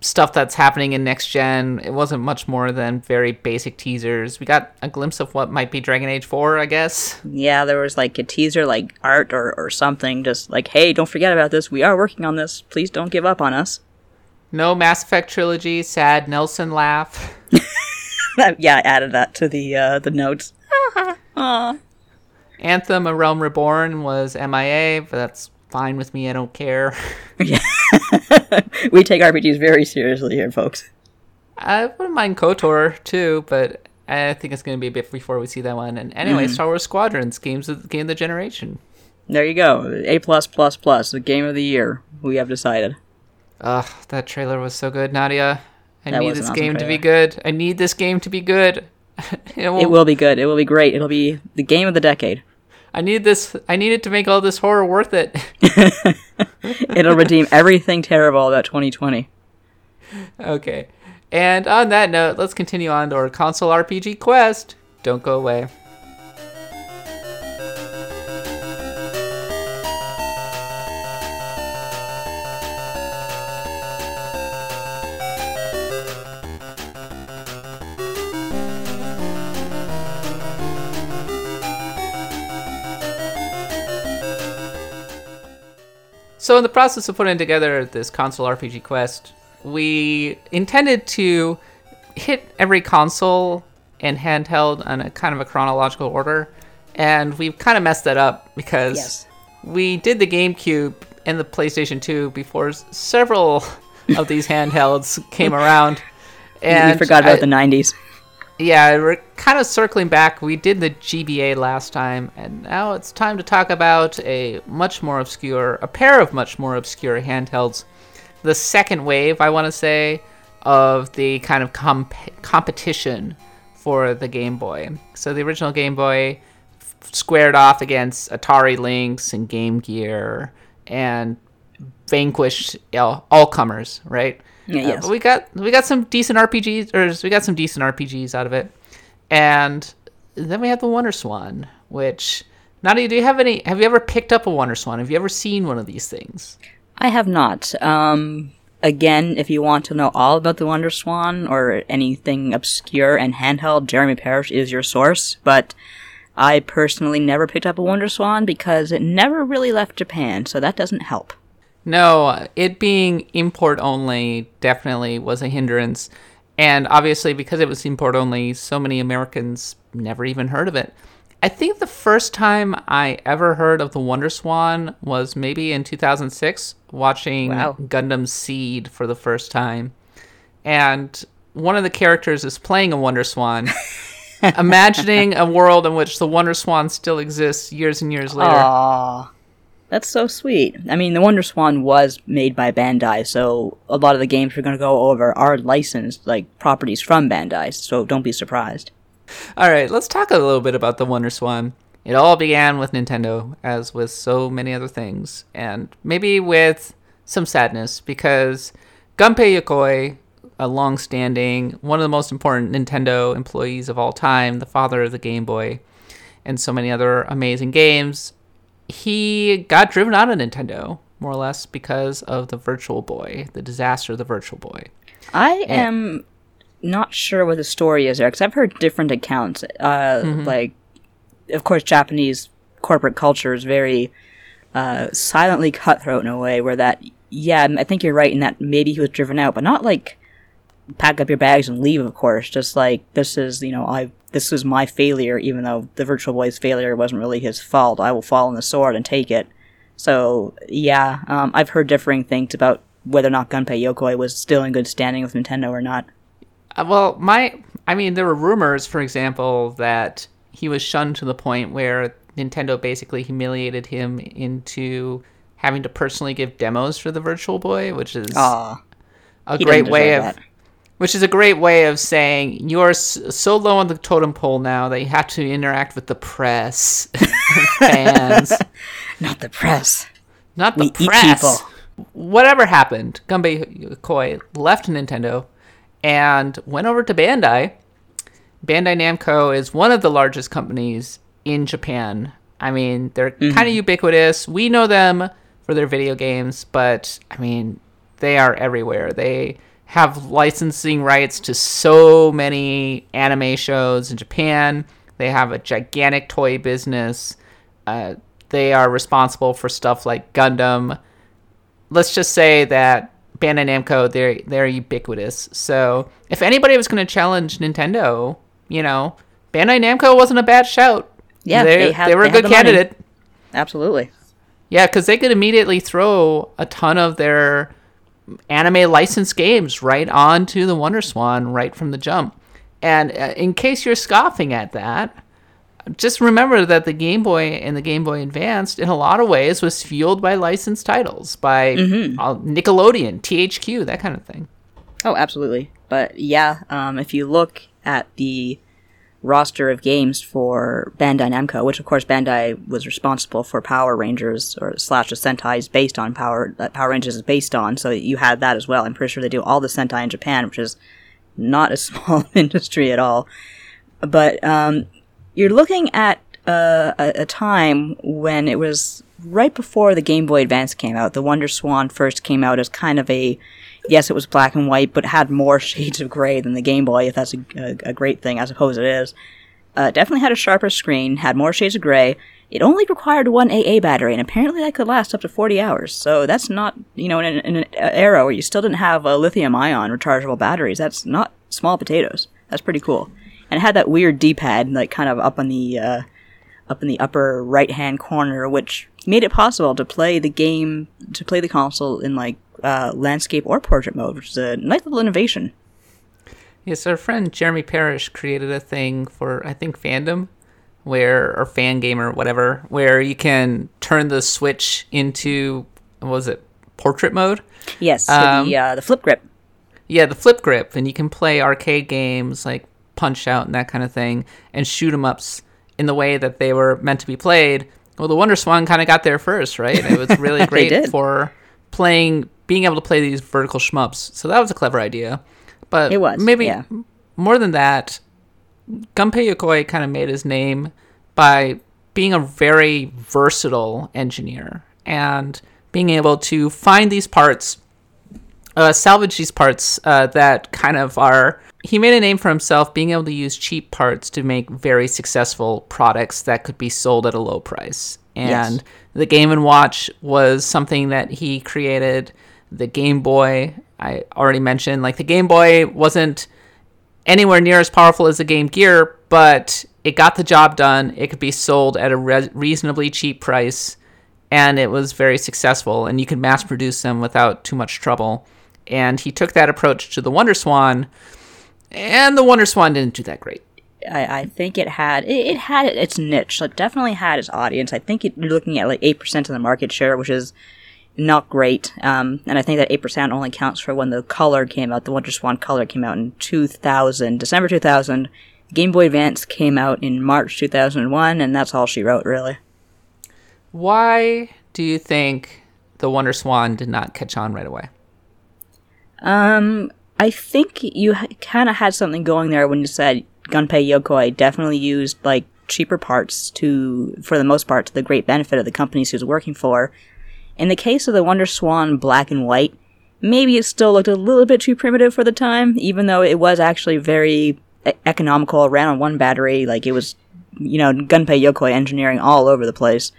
stuff that's happening in next gen. It wasn't much more than very basic teasers. We got a glimpse of what might be Dragon Age 4, I guess. Yeah, there was like a teaser, like art or, or something, just like, hey, don't forget about this. We are working on this. Please don't give up on us. No Mass Effect trilogy, sad Nelson laugh. yeah, I added that to the uh, the notes. Anthem: A Realm Reborn was MIA, but that's fine with me. I don't care. we take RPGs very seriously here, folks. I wouldn't mind KOTOR too, but I think it's going to be a bit before we see that one. And anyway, mm-hmm. Star Wars Squadrons, games of game of the generation. There you go. A plus plus plus, the game of the year. We have decided. Ugh, that trailer was so good, Nadia. I That need this awesome game to be good. I need this game to be good. it It will be good. It will be great. It'll be the game of the decade. I need this. I need it to make all this horror worth it. It'll redeem everything terrible about 2020. okay. And on that note, let's continue on to our console RPG quest. Don't go away. So, in the process of putting together this console RPG quest, we intended to hit every console and handheld on a kind of a chronological order, and we've kind of messed that up because Yes. we did the GameCube and the PlayStation 2 before several of these handhelds came around. And we forgot about I- the 90s. Yeah, we're kind of circling back. We did the GBA last time, and now it's time to talk about a much more obscure, a pair of much more obscure handhelds. The second wave, I want to say, of the kind of comp- competition for the Game Boy. So the original Game Boy f- squared off against Atari Lynx and Game Gear and vanquished all comers, right? Yeah, Uh, yes. we got we got some decent RPGs, or we got some decent RPGs out of it, and then we have the WonderSwan, which. Nadia, do you have any? Have you ever picked up a WonderSwan? Have you ever seen one of these things? I have not. Um, again, if you want to know all about the Wonder Swan or anything obscure and handheld, Jeremy Parrish is your source. But I personally never picked up a WonderSwan because it never really left Japan, so that doesn't help. No, it being import only definitely was a hindrance. And obviously, because it was import only, so many Americans never even heard of it. I think the first time I ever heard of the WonderSwan was maybe in 2006, watching Wow. Gundam Seed for the first time. And one of the characters is playing a WonderSwan, imagining a world in which the WonderSwan still exists years and years later. Aww. That's so sweet. I mean, the WonderSwan was made by Bandai, so a lot of the games we're going to go over are licensed, like properties from Bandai, so don't be surprised. All right, let's talk a little bit about the WonderSwan. It all began with Nintendo, as with so many other things, and maybe with some sadness because Gunpei Yokoi, a long-standing, one of the most important Nintendo employees of all time, the father of the Game Boy, and so many other amazing games, he got driven out of Nintendo more or less because of the Virtual Boy, the disaster of the Virtual Boy. I am not sure what the story is there, because I've heard different accounts. Uh, Like, of course, Japanese corporate culture is very uh, silently cutthroat in a way where that, yeah, I think you're right in that maybe he was driven out, but not like pack up your bags and leave, of course. Just like, this is, you know, I. This was my failure, even though the Virtual Boy's failure wasn't really his fault. I will fall on the sword and take it. So, yeah, um, I've heard differing things about whether or not Gunpei Yokoi was still in good standing with Nintendo or not. Uh, well, my, I mean, there were rumors, for example, that he was shunned to the point where Nintendo basically humiliated him into having to personally give demos for the Virtual Boy, which is Aw, a he great way of, that. Which is a great way of saying you're so low on the totem pole now that you have to interact with the press, fans, not the press. not the We press. Whatever happened, Gunpei Yokoi left Nintendo and went over to Bandai. Bandai Namco is one of the largest companies in Japan. I mean, they're mm-hmm. kind of ubiquitous. We know them for their video games, but I mean, they are everywhere. They have licensing rights to so many anime shows in Japan. They have a gigantic toy business. Uh, they are responsible for stuff like Gundam. Let's just say that Bandai Namco they're they're ubiquitous. So if anybody was going to challenge Nintendo, you know, Bandai Namco wasn't a bad shout. Yeah, they, they had- they were they a good the money. candidate. Absolutely. Yeah, because they could immediately throw a ton of their anime licensed games right onto the WonderSwan right from the jump. And uh, in case you're scoffing at that, just remember that the Game Boy and the Game Boy Advanced, in a lot of ways, was fueled by licensed titles by uh, Nickelodeon, THQ, that kind of thing. Oh, absolutely. But yeah, um, if you look at the roster of games for Bandai Namco, which of course Bandai was responsible for Power Rangers or slash the Sentai's based on Power that Power Rangers is based on, so you had that as well. I'm pretty sure they do all the Sentai in Japan, which is not a small industry at all. But um, you're looking at uh, a, a time when it was right before the Game Boy Advance came out. The WonderSwan first came out as kind of a yes, it was black and white, but had more shades of gray than the Game Boy. If that's a, a, a great thing, I suppose it is. Uh, definitely had a sharper screen, had more shades of gray. It only required one AA battery, and apparently that could last up to 40 hours. So that's not, you know, in an, in an era where you still didn't have uh, lithium ion rechargeable batteries, that's not small potatoes. That's pretty cool. And it had that weird D-pad, like kind of up on the uh, up in the upper right hand corner, which made it possible to play the game to play the console in like uh, landscape or portrait mode, which is a nice little innovation. Yes, our friend Jeremy Parrish created a thing for I think fandom, where or fan gamer whatever, where you can turn the Switch into what was it portrait mode? Yes, Um, the uh, the flip grip. Yeah, the flip grip, and you can play arcade games like Punch Out and that kind of thing, and shoot 'em ups in the way that they were meant to be played. Well, the WonderSwan kind of got there first, right? It was really great for playing, being able to play these vertical shmups. So that was a clever idea. But It was, maybe yeah. more than that, Gunpei Yokoi kind of made his name by being a very versatile engineer and being able to find these parts, uh, salvage these parts uh, that kind of are he made a name for himself being able to use cheap parts to make very successful products that could be sold at a low price. And Yes. the Game and Watch was something that he created. The Game Boy, I already mentioned, like the Game Boy wasn't anywhere near as powerful as the Game Gear, but it got the job done. It could be sold at a re- reasonably cheap price, and it was very successful. And you could mass produce them without too much trouble. And he took that approach to the WonderSwan, and the WonderSwan didn't do that great. I, I think it had it, it had its niche. It definitely had its audience. I think it, you're looking at like eight percent of the market share, which is not great. Um, and I think that eight percent only counts for when the color came out. The WonderSwan color came out in 2000, December 2000. Game Boy Advance came out in March 2001, and that's all she wrote, really. Why do you think the WonderSwan did not catch on right away? Um, I think you ha- kind of had something going there when you said Gunpei Yokoi definitely used like cheaper parts to, for the most part, to the great benefit of the companies he was working for. In the case of the WonderSwan Black and White, maybe it still looked a little bit too primitive for the time, even though it was actually very economical. Ran on one battery, like it was, you know, Gunpei Yokoi engineering all over the place.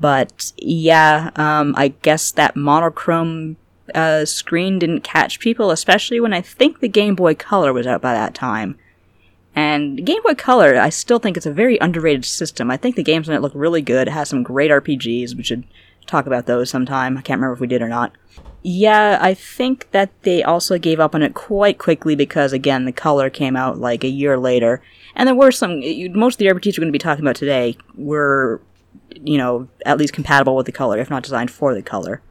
But yeah, um, I guess that monochrome uh, screen didn't catch people, especially when I think the Game Boy Color was out by that time. And Game Boy Color, I still think it's a very underrated system. I think the games on it look really good. It has some great RPGs. which should talk about those sometime. I can't remember if we did or not. Yeah, I think that they also gave up on it quite quickly because, again, the color came out like a year later. And there were some, most of the RPGs we're going to be talking about today were, you know, at least compatible with the color, if not designed for the color.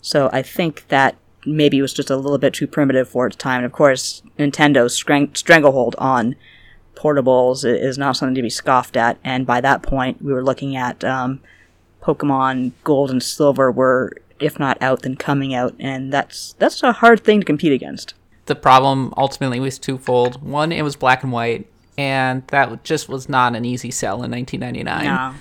So I think that maybe it was just a little bit too primitive for its time. And of course, Nintendo's strang- stranglehold on portables is not something to be scoffed at. And by that point, we were looking at um, Pokemon Gold and Silver were, if not out, then coming out, and that's that's a hard thing to compete against. The problem ultimately was twofold. One, it was black and white, and that just was not an easy sell in 1999. No.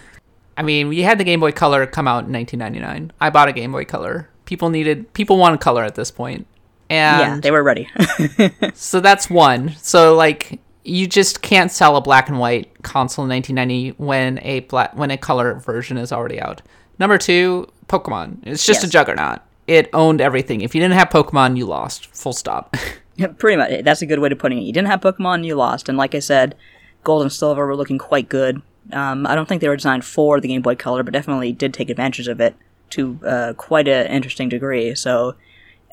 I mean, we had the Game Boy Color come out in 1999. I bought a Game Boy Color. People needed, people wanted color at this point. Yeah, And they were ready. so that's one. So like you just can't sell a black and white console in 1990 when a black when a color version is already out. Number 2, Pokemon. It's just a juggernaut. It owned everything. If you didn't have Pokemon, you lost. Full stop. Yeah, Pretty much. That's a good way to putting it. You didn't have Pokemon, you lost. And like I said, Gold and Silver were looking quite good. Um, I don't think they were designed for the Game Boy Color, but definitely did take advantage of it to uh, quite an interesting degree. So,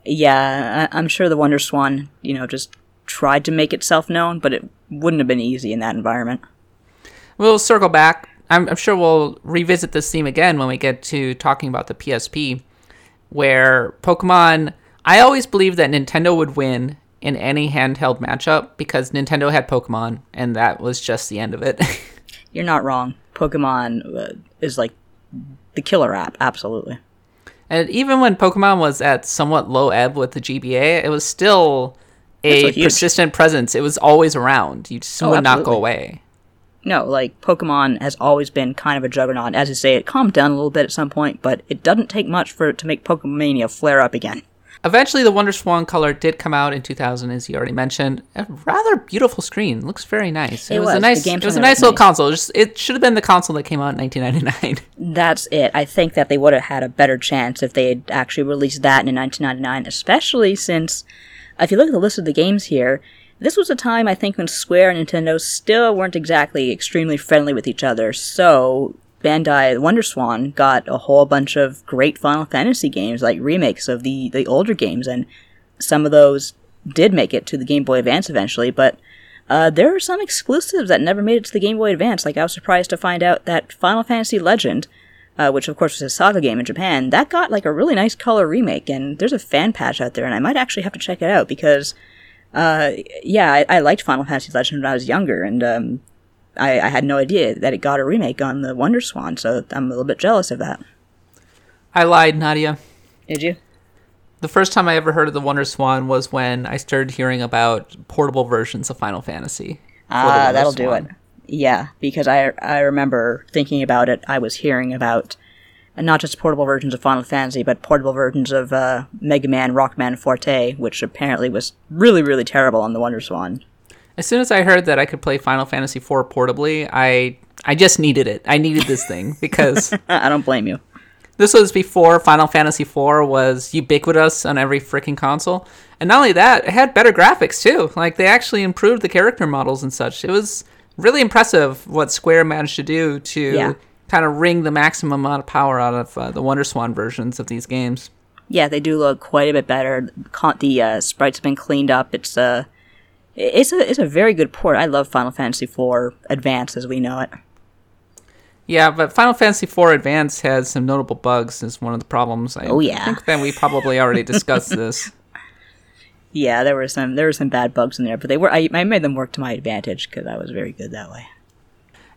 yeah, I- I'm sure the WonderSwan, you know, just tried to make itself known, but it wouldn't have been easy in that environment. We'll circle back. I'm, I'm sure we'll revisit this theme again when we get to talking about the PSP, where Pokemon. I always believed that Nintendo would win in any handheld matchup because Nintendo had Pokemon, and that was just the end of it. You're not wrong. Pokemon uh, is like the killer app, absolutely. and even when Pokemon was at somewhat low ebb with the GBA, it was still a persistent presence. It was always around. You just Oh, would not go away. No, like Pokemon has always been kind of a juggernaut. As you say, it calmed down a little bit at some point, but it doesn't take much for it to make Pokemania flare up again. Eventually, the WonderSwan color did come out in 2000, as you already mentioned. A rather beautiful screen. Looks very nice. It was, a was. The nice. It was a nice little nice. console. Just, it should have been the console that came out in 1999. That's it. I think that they would have had a better chance if they had actually released that in 1999, especially since, if you look at the list of the games here, this was a time I think when Square and Nintendo still weren't exactly extremely friendly with each other. So Bandai WonderSwan got a whole bunch of great Final Fantasy games, like remakes of the the older games, and some of those did make it to the Game Boy Advance eventually, but uh, there are some exclusives that never made it to the Game Boy Advance. Like I was surprised to find out that Final Fantasy Legend, uh, which of course was a Saga game in Japan, that got like a really nice color remake, and there's a fan patch out there, and I might actually have to check it out because, uh, yeah, I, I liked Final Fantasy Legend when I was younger, and um, I, I had no idea that it got a remake on the WonderSwan, so I'm a little bit jealous of that. I lied, Nadia. Did you? The first time I ever heard of the WonderSwan was when I started hearing about portable versions of Final Fantasy. Ah, that'll do it. Yeah, because I I remember thinking about it. I was hearing about uh, not just portable versions of Final Fantasy, but portable versions of uh, Mega Man, Rockman Forte, which apparently was really really terrible on the WonderSwan. As soon as I heard that I could play Final Fantasy IV portably, I I just needed it. I needed this thing because I don't blame you. this was before Final Fantasy IV was ubiquitous on every freaking console. And not only that, it had better graphics too. Like they actually improved the character models and such. It was really impressive what Square managed to do to Yeah. kind of wring the maximum amount of power out of uh, the WonderSwan versions of these games. Yeah, they do look quite a bit better. The uh, sprites have been cleaned up. It's a, it's a, it's a very good port. I love Final Fantasy IV Advance as we know it. Yeah, but Final Fantasy IV Advance has some notable bugs. Is one of the problems. I Oh, yeah. think that we probably already discussed this. Yeah, there were some there were some bad bugs in there, but they were I, I made them work to my advantage because I was very good that way.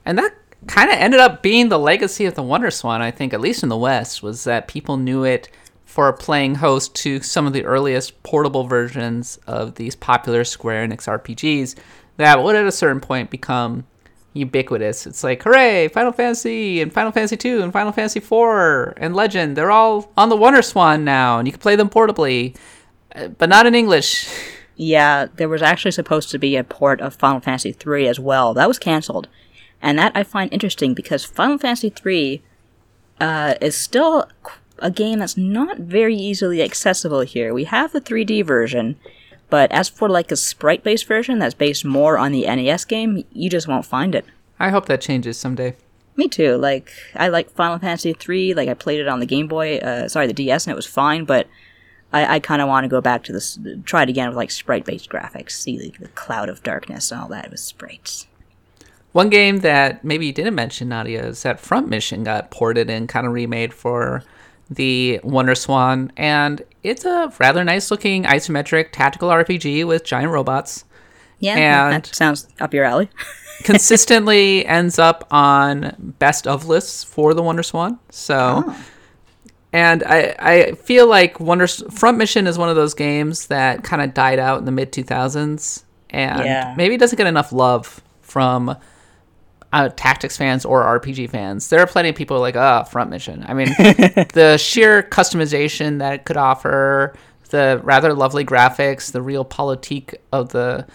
And that kind of ended up being the legacy of the WonderSwan, I think, at least in the West, was that people knew it for playing host to some of the earliest portable versions of these popular Square Enix RPGs that would at a certain point become ubiquitous. It's like, hooray, Final Fantasy and Final Fantasy 2 and Final Fantasy 4 and Legend, they're all on the WonderSwan now, and you can play them portably, but not in English. Yeah, there was actually supposed to be a port of Final Fantasy III as well. That was canceled. And that I find interesting because Final Fantasy III uh, is still a game that's not very easily accessible here. We have the 3D version, but as for like a sprite based version that's based more on the NES game, you just won't find it. I hope that changes someday. Me too. Like I like Final Fantasy III. Like I played it on the Game Boy, uh, sorry, the DS, and it was fine. But I, I kind of want to go back to this, try it again with like sprite-based graphics, see the, the cloud of darkness and all that with sprites. One game that maybe you didn't mention, Nadia, is that Front Mission got ported and kind of remade for the WonderSwan, and it's a rather nice looking isometric tactical RPG with giant robots. Yeah, And- that sounds up your alley. Consistently ends up on best of lists for the WonderSwan. So, oh. And I I feel like Wonder Front Mission is one of those games that kind of died out in the mid two thousands, and Yeah. maybe doesn't get enough love from uh, tactics fans or RPG fans. There are plenty of people like, ah, Front Mission. I mean, the sheer customization that it could offer, the rather lovely graphics, the realpolitik of the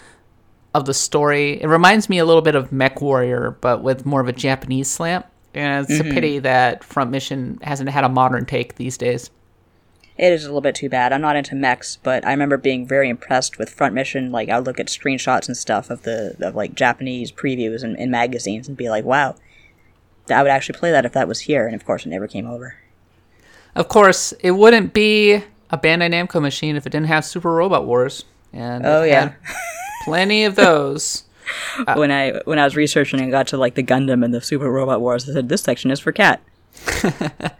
of the story. It reminds me a little bit of Mech Warrior, but with more of a Japanese slant. And it's a mm-hmm. pity that Front Mission hasn't had a modern take these days. It is a little bit too bad. I'm not into mechs, but I remember being very impressed with Front Mission. Like I would look at screenshots and stuff of the of like Japanese previews and in magazines and be like, wow, I would actually play that if that was here. And of course, it never came over. Of course, it wouldn't be a Bandai Namco machine if it didn't have Super Robot Wars. And Oh, yeah. plenty of those. Uh, when I when I was researching and got to like the Gundam and the Super Robot Wars, I said this section is for Kat.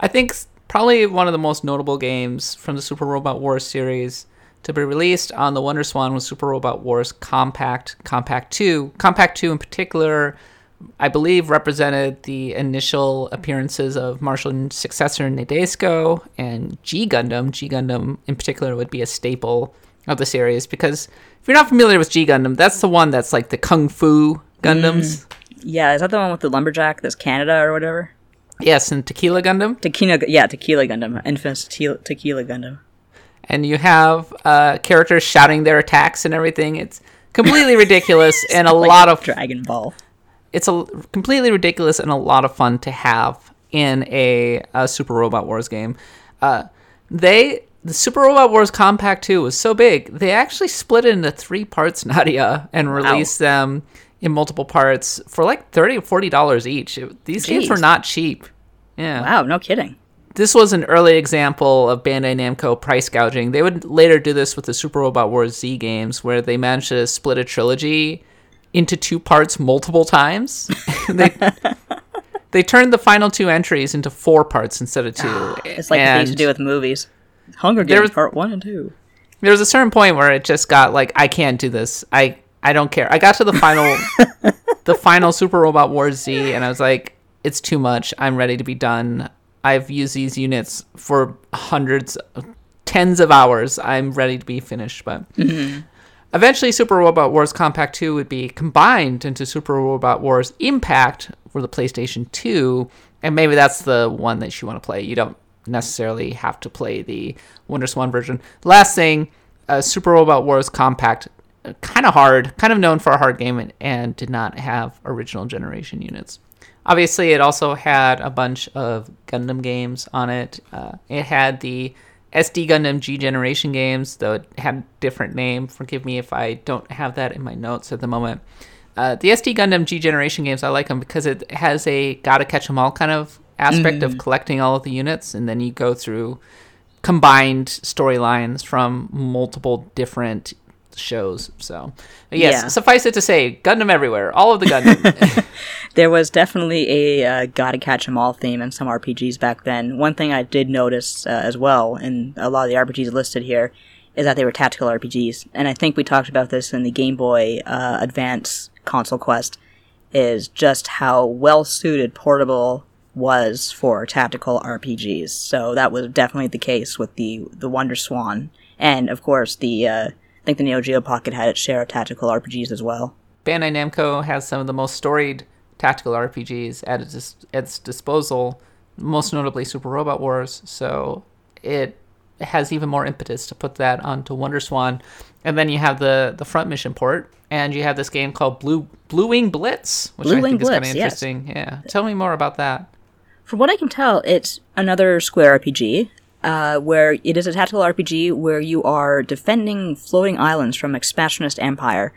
I think probably one of the most notable games from the Super Robot Wars series to be released on the WonderSwan was Super Robot Wars Compact, Compact 2. Compact 2 in particular, I believe, represented the initial appearances of Martian successor Nadesico and G Gundam. G Gundam, in particular, would be a staple of the series because if you're not familiar with G Gundam, that's the one that's like the Kung Fu Gundams. Yeah, is that the one with the lumberjack that's Canada or whatever? Yes, and Tequila Gundam. Tequila, yeah, Tequila Gundam, infamous te- Tequila Gundam. and you have uh, characters shouting their attacks and everything. It's completely ridiculous and a Like lot of Dragon Ball. it's a completely ridiculous and a lot of fun to have in a, a Super Robot Wars game. Uh, they the Super Robot Wars Compact 2 was so big they actually split it into three parts, Nadia, and released them in multiple parts for like thirty or forty dollars each. It- these games were not cheap. Yeah Wow, no kidding. this was an early example of Bandai Namco price gouging. They would later do this with the Super Robot Wars Z games, where they managed to split a trilogy into two parts multiple times. they they turned the final two entries into four parts instead of two. Ah, it's like what they used to do with movies. Hunger Games was- Part One and Two. there was a certain point where it just got like, I can't do this. I I don't care. I got to the final the final Super Robot Wars Z, and I was like, it's too much. I'm ready to be done. I've used these units for hundreds, tens of hours. I'm ready to be finished. But mm-hmm. eventually, Super Robot Wars Compact 2 would be combined into Super Robot Wars Impact for the PlayStation 2, and maybe that's the one that you want to play. You don't necessarily have to play the WonderSwan version. Last thing, uh, Super Robot Wars Compact kind of hard, kind of known for a hard game, and, and did not have original generation units. Obviously, it also had a bunch of Gundam games on it. Uh, it had the SD Gundam G Generation games, though it had a different name. Forgive me if I don't have that in my notes at the moment. Uh, the SD Gundam G Generation games, I like them because it has a gotta catch 'em all kind of aspect mm. of collecting all of the units, and then you go through combined storylines from multiple different shows. So, yes, yeah. suffice it to say, Gundam everywhere, all of the Gundam. there was definitely a uh, gotta catch 'em all theme in some RPGs back then. One thing I did notice uh, as well in a lot of the RPGs listed here is that they were tactical RPGs, and I think we talked about this in the Game Boy uh, Advance console quest. Is just how well suited portable was for tactical RPGs. So that was definitely the case with the the WonderSwan, and of course the uh, I think the Neo Geo Pocket had its share of tactical RPGs as well. Bandai Namco has some of the most storied tactical RPGs at its, its disposal, most notably Super Robot Wars. So it has even more impetus to put that onto WonderSwan. And then you have the the front mission port, and you have this game called Blue Blue Wing Blitz, which Blue I think Blitz, is kind of interesting. Yes. Yeah, tell me more about that. From what I can tell, it's another Square RPG uh, where it is a tactical RPG where you are defending floating islands from expansionist empire,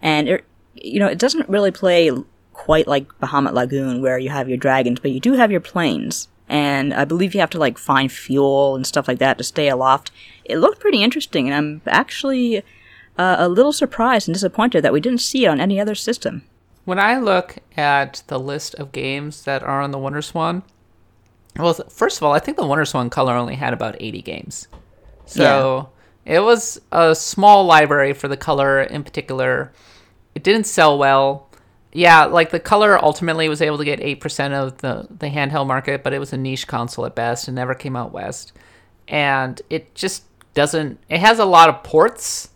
and it, you know it doesn't really play quite like Bahamut Lagoon where you have your dragons, but you do have your planes, and I believe you have to like find fuel and stuff like that to stay aloft. It looked pretty interesting, and I'm actually uh, a little surprised and disappointed that we didn't see it on any other system. When I look at the list of games that are on the WonderSwan, well, first of all, I think the WonderSwan Color only had about 80 games. So yeah. it was a small library for the color in particular. It didn't sell well. Yeah, like the color ultimately was able to get 8% of the, the handheld market, but it was a niche console at best and never came out west. And it just doesn't, it has a lot of ports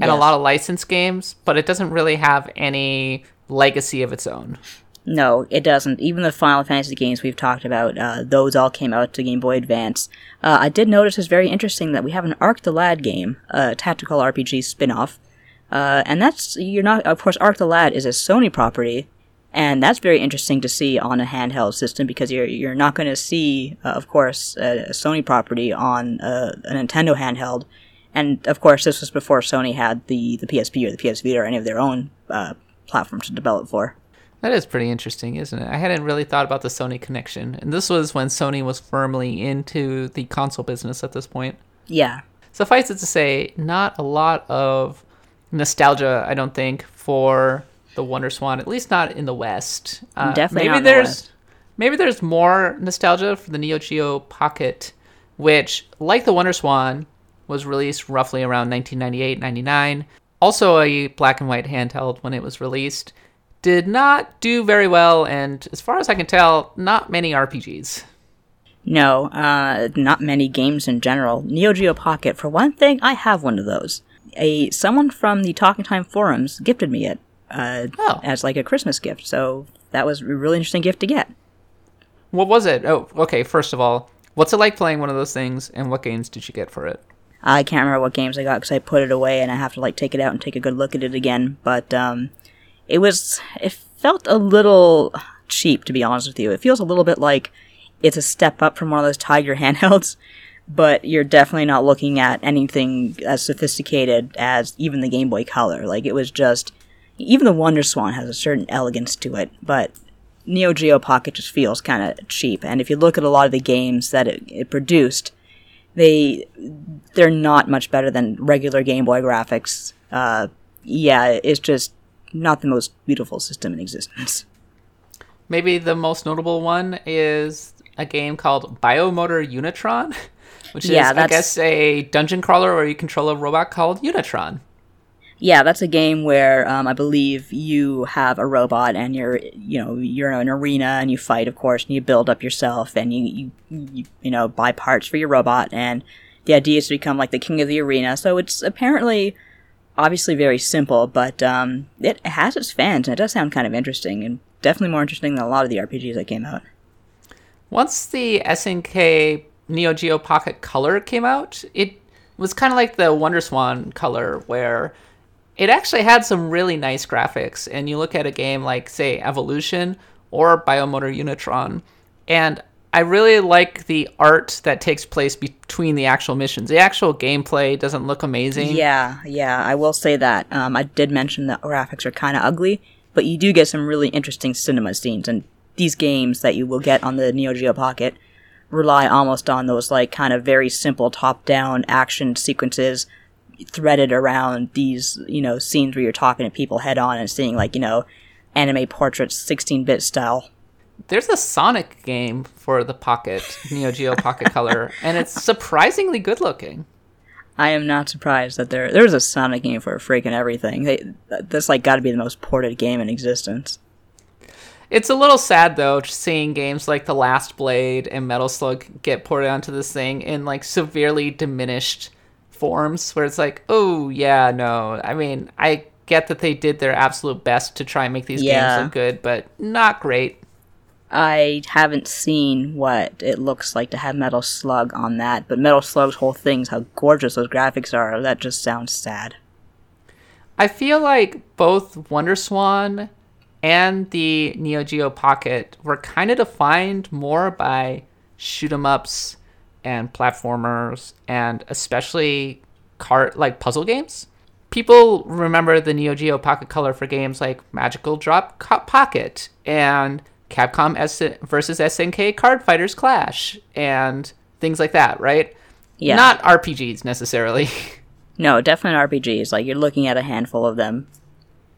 and yes. a lot of licensed games, but it doesn't really have any legacy of its own. No, it doesn't. Even the Final Fantasy games we've talked about, uh, those all came out to Game Boy Advance. Uh, I did notice it's very interesting that we have an Arc the Lad game, a tactical RPG spin off. Uh, and that's, you're not, of course, Arc the Lad is a Sony property, and that's very interesting to see on a handheld system because you're, you're not going to see, uh, of course, a, Sony property on a, a, Nintendo handheld. And of course, this was before Sony had the, the PSP or the PS Vita or any of their own uh, platforms to develop for. That is pretty interesting, isn't it? I hadn't really thought about the Sony connection. And this was when Sony was firmly into the console business at this point. Yeah. Suffice it to say, not a lot of nostalgia, I don't think, for the WonderSwan, at least not in the West. Uh, Definitely maybe there's the maybe there's more nostalgia for the Neo Geo Pocket, which, like the WonderSwan, was released roughly around 1998, 99. Also a black and white handheld when it was released did not do very well, and as far as I can tell, not many RPGs. No, uh, not many games in general. Neo Geo Pocket, for one thing, I have one of those. A someone from the Talking Time forums gifted me it uh, oh. as like a Christmas gift, so that was a really interesting gift to get. What was it? Oh, okay. First of all, what's it like playing one of those things, and what games did you get for it? I can't remember what games I got because I put it away, and I have to like take it out and take a good look at it again. But um, it was it felt a little cheap to be honest with you. It feels a little bit like it's a step up from one of those Tiger handhelds, but you're definitely not looking at anything as sophisticated as even the Game Boy Color. Like it was just even the WonderSwan has a certain elegance to it, but Neo Geo Pocket just feels kind of cheap. And if you look at a lot of the games that it, it produced, they they're not much better than regular Game Boy graphics. Uh, yeah, it's just not the most beautiful system in existence. Maybe the most notable one is a game called Biomotor Unitron, which yeah, is, I guess, a dungeon crawler where you control a robot called Unitron. Yeah, that's a game where um, I believe you have a robot and you're, you know, you're in an arena and you fight, of course, and you build up yourself and you, you, you, you know, buy parts for your robot and the idea is to become like the king of the arena. So it's apparently obviously very simple, but um, it has its fans, and it does sound kind of interesting, and definitely more interesting than a lot of the RPGs that came out. Once the SNK Neo Geo Pocket Color came out, it was kind of like the WonderSwan color, where it actually had some really nice graphics. And you look at a game like, say, Evolution or Biomotor Unitron, and I really like the art that takes place between the actual missions. The actual gameplay doesn't look amazing. Yeah, yeah, I will say that. Um, I did mention that graphics are kind of ugly, but you do get some really interesting cinema scenes, and these games that you will get on the Neo Geo Pocket rely almost on those like kind of very simple top-down action sequences threaded around these, you know, scenes where you're talking to people head on and seeing like, you know, anime portraits 16-bit style. There's a Sonic game for the Pocket, Neo Geo Pocket Color, and it's surprisingly good looking. I am not surprised that there there's a Sonic game for freaking everything. They, that's like got to be the most ported game in existence. It's a little sad though, seeing games like The Last Blade and Metal Slug get ported onto this thing in like severely diminished forms, where it's like, oh yeah, no. I mean, I get that they did their absolute best to try and make these Yeah. games look good, but not great. I haven't seen what it looks like to have Metal Slug on that, but Metal Slug's whole thing is how gorgeous those graphics are. That just sounds sad. I feel like both WonderSwan and the Neo Geo Pocket were kind of defined more by shoot 'em ups and platformers and especially cart like puzzle games. People remember the Neo Geo Pocket Color for games like Magical Drop Co- Pocket and Capcom S- versus SNK Card Fighters Clash and things like that, right? Yeah. Not RPGs necessarily. No, definitely RPGs. Like you're looking at a handful of them.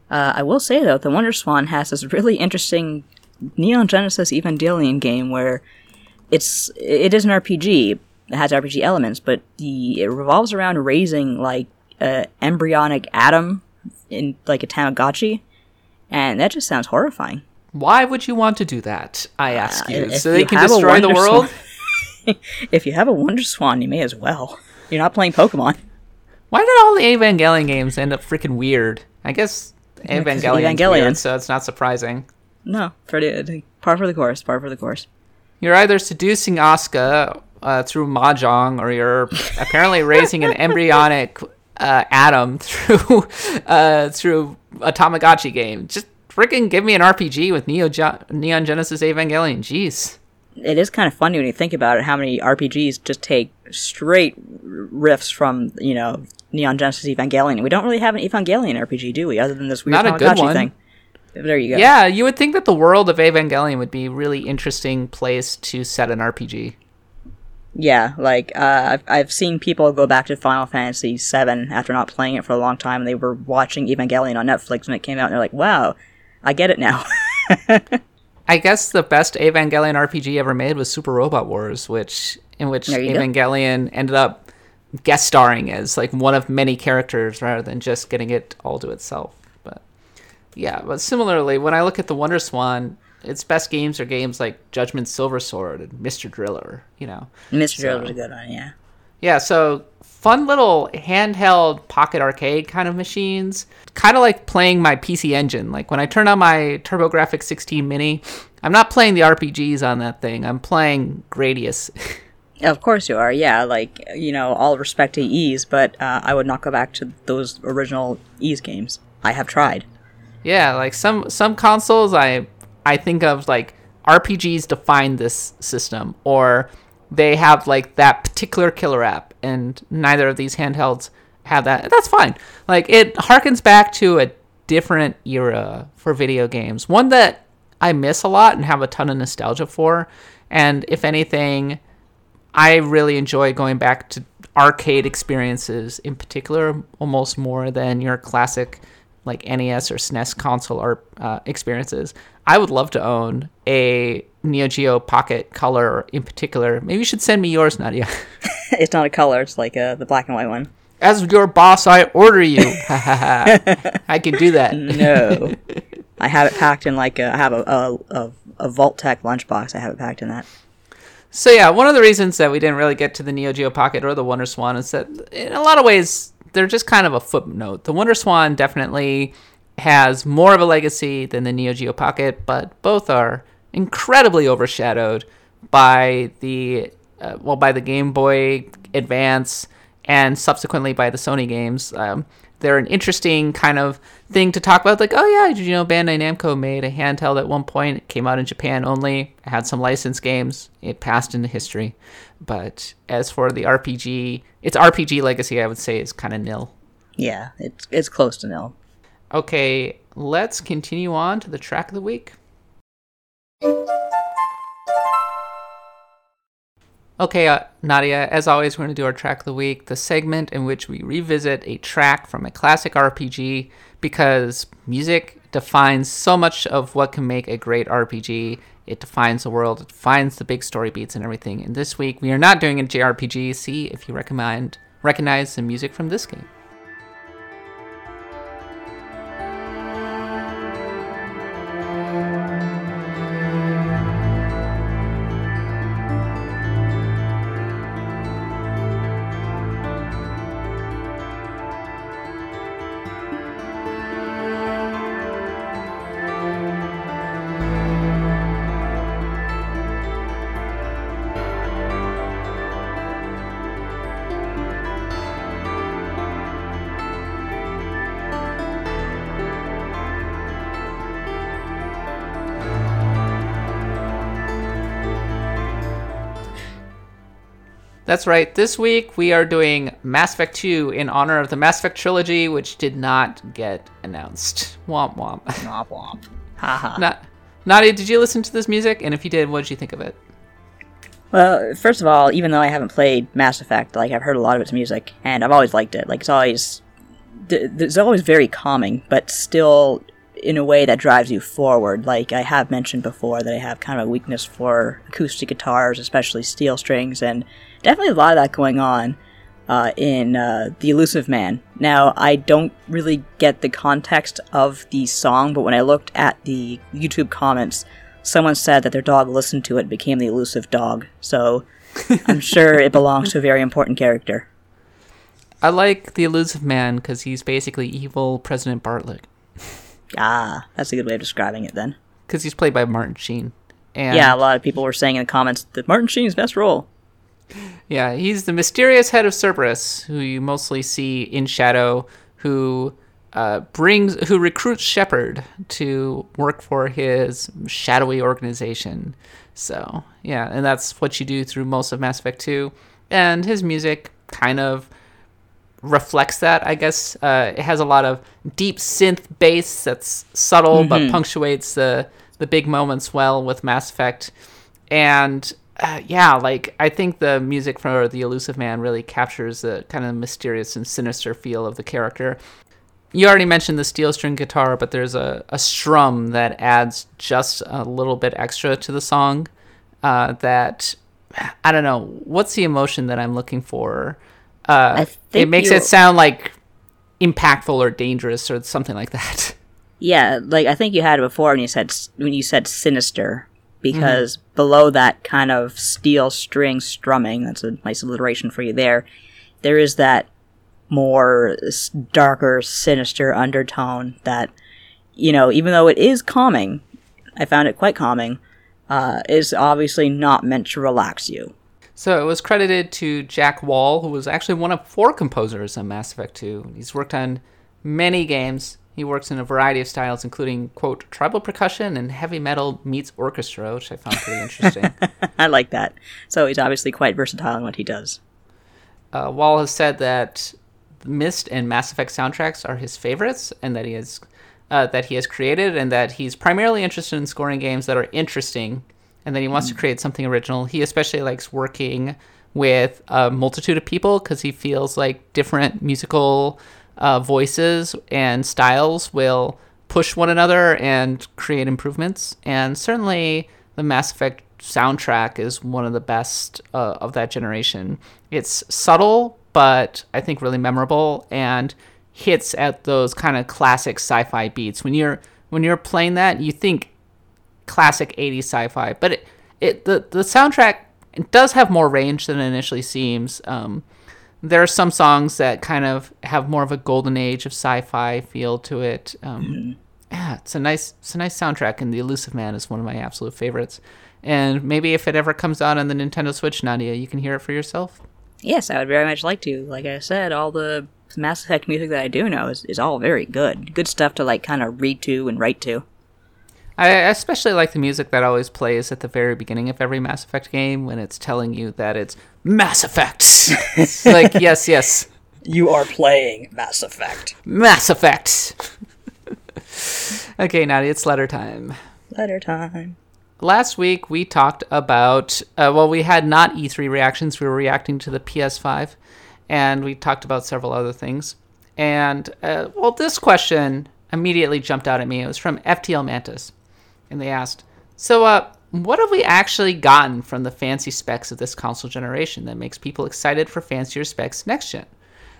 Uh, I will say though, the WonderSwan has this really interesting Neon Genesis Evangelion game where it's it is an RPG. It has RPG elements, but the it revolves around raising like a embryonic atom in like a Tamagotchi, and that just sounds horrifying. Why would you want to do that? I ask you. Uh, so they you can destroy the world? Swan- If you have a WonderSwan, you may as well. You're not playing Pokemon. Why did all the Evangelion games end up freaking weird? I guess Evangelion's Evangelion. weird, so it's not surprising. No, pretty par for the course. Par for the course. You're either seducing Asuka uh, through mahjong, or you're apparently raising an embryonic uh, atom through uh, through a Tamagotchi game. Just freaking give me an RPG with Neo Ge- Neon Genesis Evangelion. Jeez. it is kind of funny when you think about it how many RPGs just take straight riffs from you know Neon Genesis Evangelion. We don't really have an Evangelion RPG, do we? Other than this weird Not Tamagotchi thing. There you go. Yeah, you would think that the world of Evangelion would be a really interesting place to set an RPG. Yeah, like uh, I've I've seen people go back to Final Fantasy VII after not playing it for a long time, and they were watching Evangelion on Netflix when it came out, and they're like, "Wow, I get it now." I guess the best Evangelion RPG ever made was Super Robot Wars, which in which you go. Evangelion ended up guest starring as like one of many characters rather than just getting it all to itself. Yeah, but similarly, when I look at the WonderSwan, its best games are games like Judgment Silver Sword and Mr. Driller, you know. Mr. Drill was a good one, yeah. Yeah, so fun little handheld pocket arcade kind of machines. Kind of like playing my PC Engine. Like when I turn on my TurboGrafx 16 Mini, I'm not playing the RPGs on that thing. I'm playing Gradius. Of course you are, yeah. Like you know, all respect to Ys, but uh, I would not go back to those original Ys games. I have tried. Yeah, like some some consoles I I think of like RPGs define this system or they have like that particular killer app and neither of these handhelds have that. That's fine. Like it harkens back to a different era for video games. One that I miss a lot and have a ton of nostalgia for. And if anything, I really enjoy going back to arcade experiences in particular, almost more than your classic like NES or SNES console art uh, experiences. I would love to own a Neo Geo Pocket Color in particular. Maybe you should send me yours, Nadia. it's not a color; it's like uh, the black and white one. As your boss, I order you. Ha, ha, ha. I can do that. No, I have it packed in like a, I have a a, a, a Vault-Tec lunchbox. I have it packed in that. So yeah, one of the reasons that we didn't really get to the Neo Geo Pocket or the WonderSwan is that in a lot of ways they're just kind of a footnote. The WonderSwan definitely has more of a legacy than the Neo Geo Pocket, but both are incredibly overshadowed by the uh, well by the Game Boy Advance and subsequently by the Sony games. Um, they're an interesting kind of thing to talk about. Like, oh yeah, did you know Bandai Namco made a handheld at one point? It came out in Japan only. It had some licensed games. It passed into history. But as for the RPG, its RPG legacy, I would say, is kind of nil. Yeah, it's it's close to nil. Okay, let's continue on to the track of the week. Okay, uh, Nadia, as always, we're going to do our track of the week, the segment in which we revisit a track from a classic RPG because music defines so much of what can make a great RPG. It defines the world, it defines the big story beats and everything. And this week, we are not doing a JRPG. See if you recommend recognize the music from this game. That's right. This week we are doing Mass Effect 2 in honor of the Mass Effect trilogy, which did not get announced. Womp womp. Womp womp. Haha. Na- Nadia, did you listen to this music? And if you did, what did you think of it? Well, first of all, even though I haven't played Mass Effect, like I've heard a lot of its music, and I've always liked it. Like it's always, th- it's always very calming, but still in a way that drives you forward. Like I have mentioned before, that I have kind of a weakness for acoustic guitars, especially steel strings, and definitely a lot of that going on uh, in uh, The Elusive Man. Now, I don't really get the context of the song, but when I looked at the YouTube comments, someone said that their dog listened to it and became the elusive dog. So I'm sure it belongs to a very important character. I like the Elusive Man because he's basically evil President Bartlet. Ah, that's a good way of describing it then. Because he's played by Martin Sheen. And Yeah, a lot of people were saying in the comments that Martin Sheen's best role. Yeah, he's the mysterious head of Cerberus, who you mostly see in Shadow, who uh, brings, who recruits Shepard to work for his shadowy organization. So yeah, and that's what you do through most of Mass Effect 2. And his music kind of reflects that, I guess. Uh, it has a lot of deep synth bass that's subtle but punctuates the the big moments well with Mass Effect. And uh, yeah, like I think the music for the Elusive Man really captures the kind of mysterious and sinister feel of the character. You already mentioned the steel string guitar, but there's a, a strum that adds just a little bit extra to the song. Uh, that I don't know what's the emotion that I'm looking for. Uh, it makes you- it sound like impactful or dangerous or something like that. Yeah, like I think you had it before when you said when you said sinister, because below that kind of steel string strumming, that's a nice alliteration for you there. There is that more darker, sinister undertone that, you know, even though it is calming, I found it quite calming. Uh, is obviously not meant to relax you. So it was credited to Jack Wall, who was actually one of four composers on Mass Effect 2. He's worked on many games. He works in a variety of styles, including, quote, tribal percussion and heavy metal meets orchestra, which I found pretty interesting. I like that. So he's obviously quite versatile in what he does. uh, Wall has said that Myst and Mass Effect soundtracks are his favorites, and that he has uh, that he has created, and that he's primarily interested in scoring games that are interesting, and that he wants to create something original. He especially likes working with a multitude of people because he feels like different musical uh, voices and styles will push one another and create improvements. And certainly, the Mass Effect soundtrack is one of the best uh, of that generation. It's subtle, but I think really memorable and hits at those kind of classic sci-fi beats. When you're when you're playing that, you think classic 80s sci-fi, but it, it the the soundtrack does have more range than it initially seems. Um, there are some songs that kind of have more of a golden age of sci-fi feel to it. Um, Yeah, it's a nice, it's a nice soundtrack, and the Elusive Man is one of my absolute favorites. And maybe if it ever comes out on the Nintendo Switch, Nadia, you can hear it for yourself. Yes, I would very much like to. Like I said, all the the Mass Effect music that I do know is, is all very good. Good stuff to like kind of read to and write to. I especially like the music that always plays at the very beginning of every Mass Effect game when it's telling you that it's Mass Effect. It's like, yes, yes, You are playing Mass Effect. Mass Effect. okay, Nadia, it's letter time. Letter time. Last week we talked about, uh, well, we had not E3 reactions, we were reacting to the PS5, and we talked about several other things. And, uh, well, this question immediately jumped out at me. It was from FTL Mantis. And they asked, So, uh, what have we actually gotten from the fancy specs of this console generation that makes people excited for fancier specs next gen?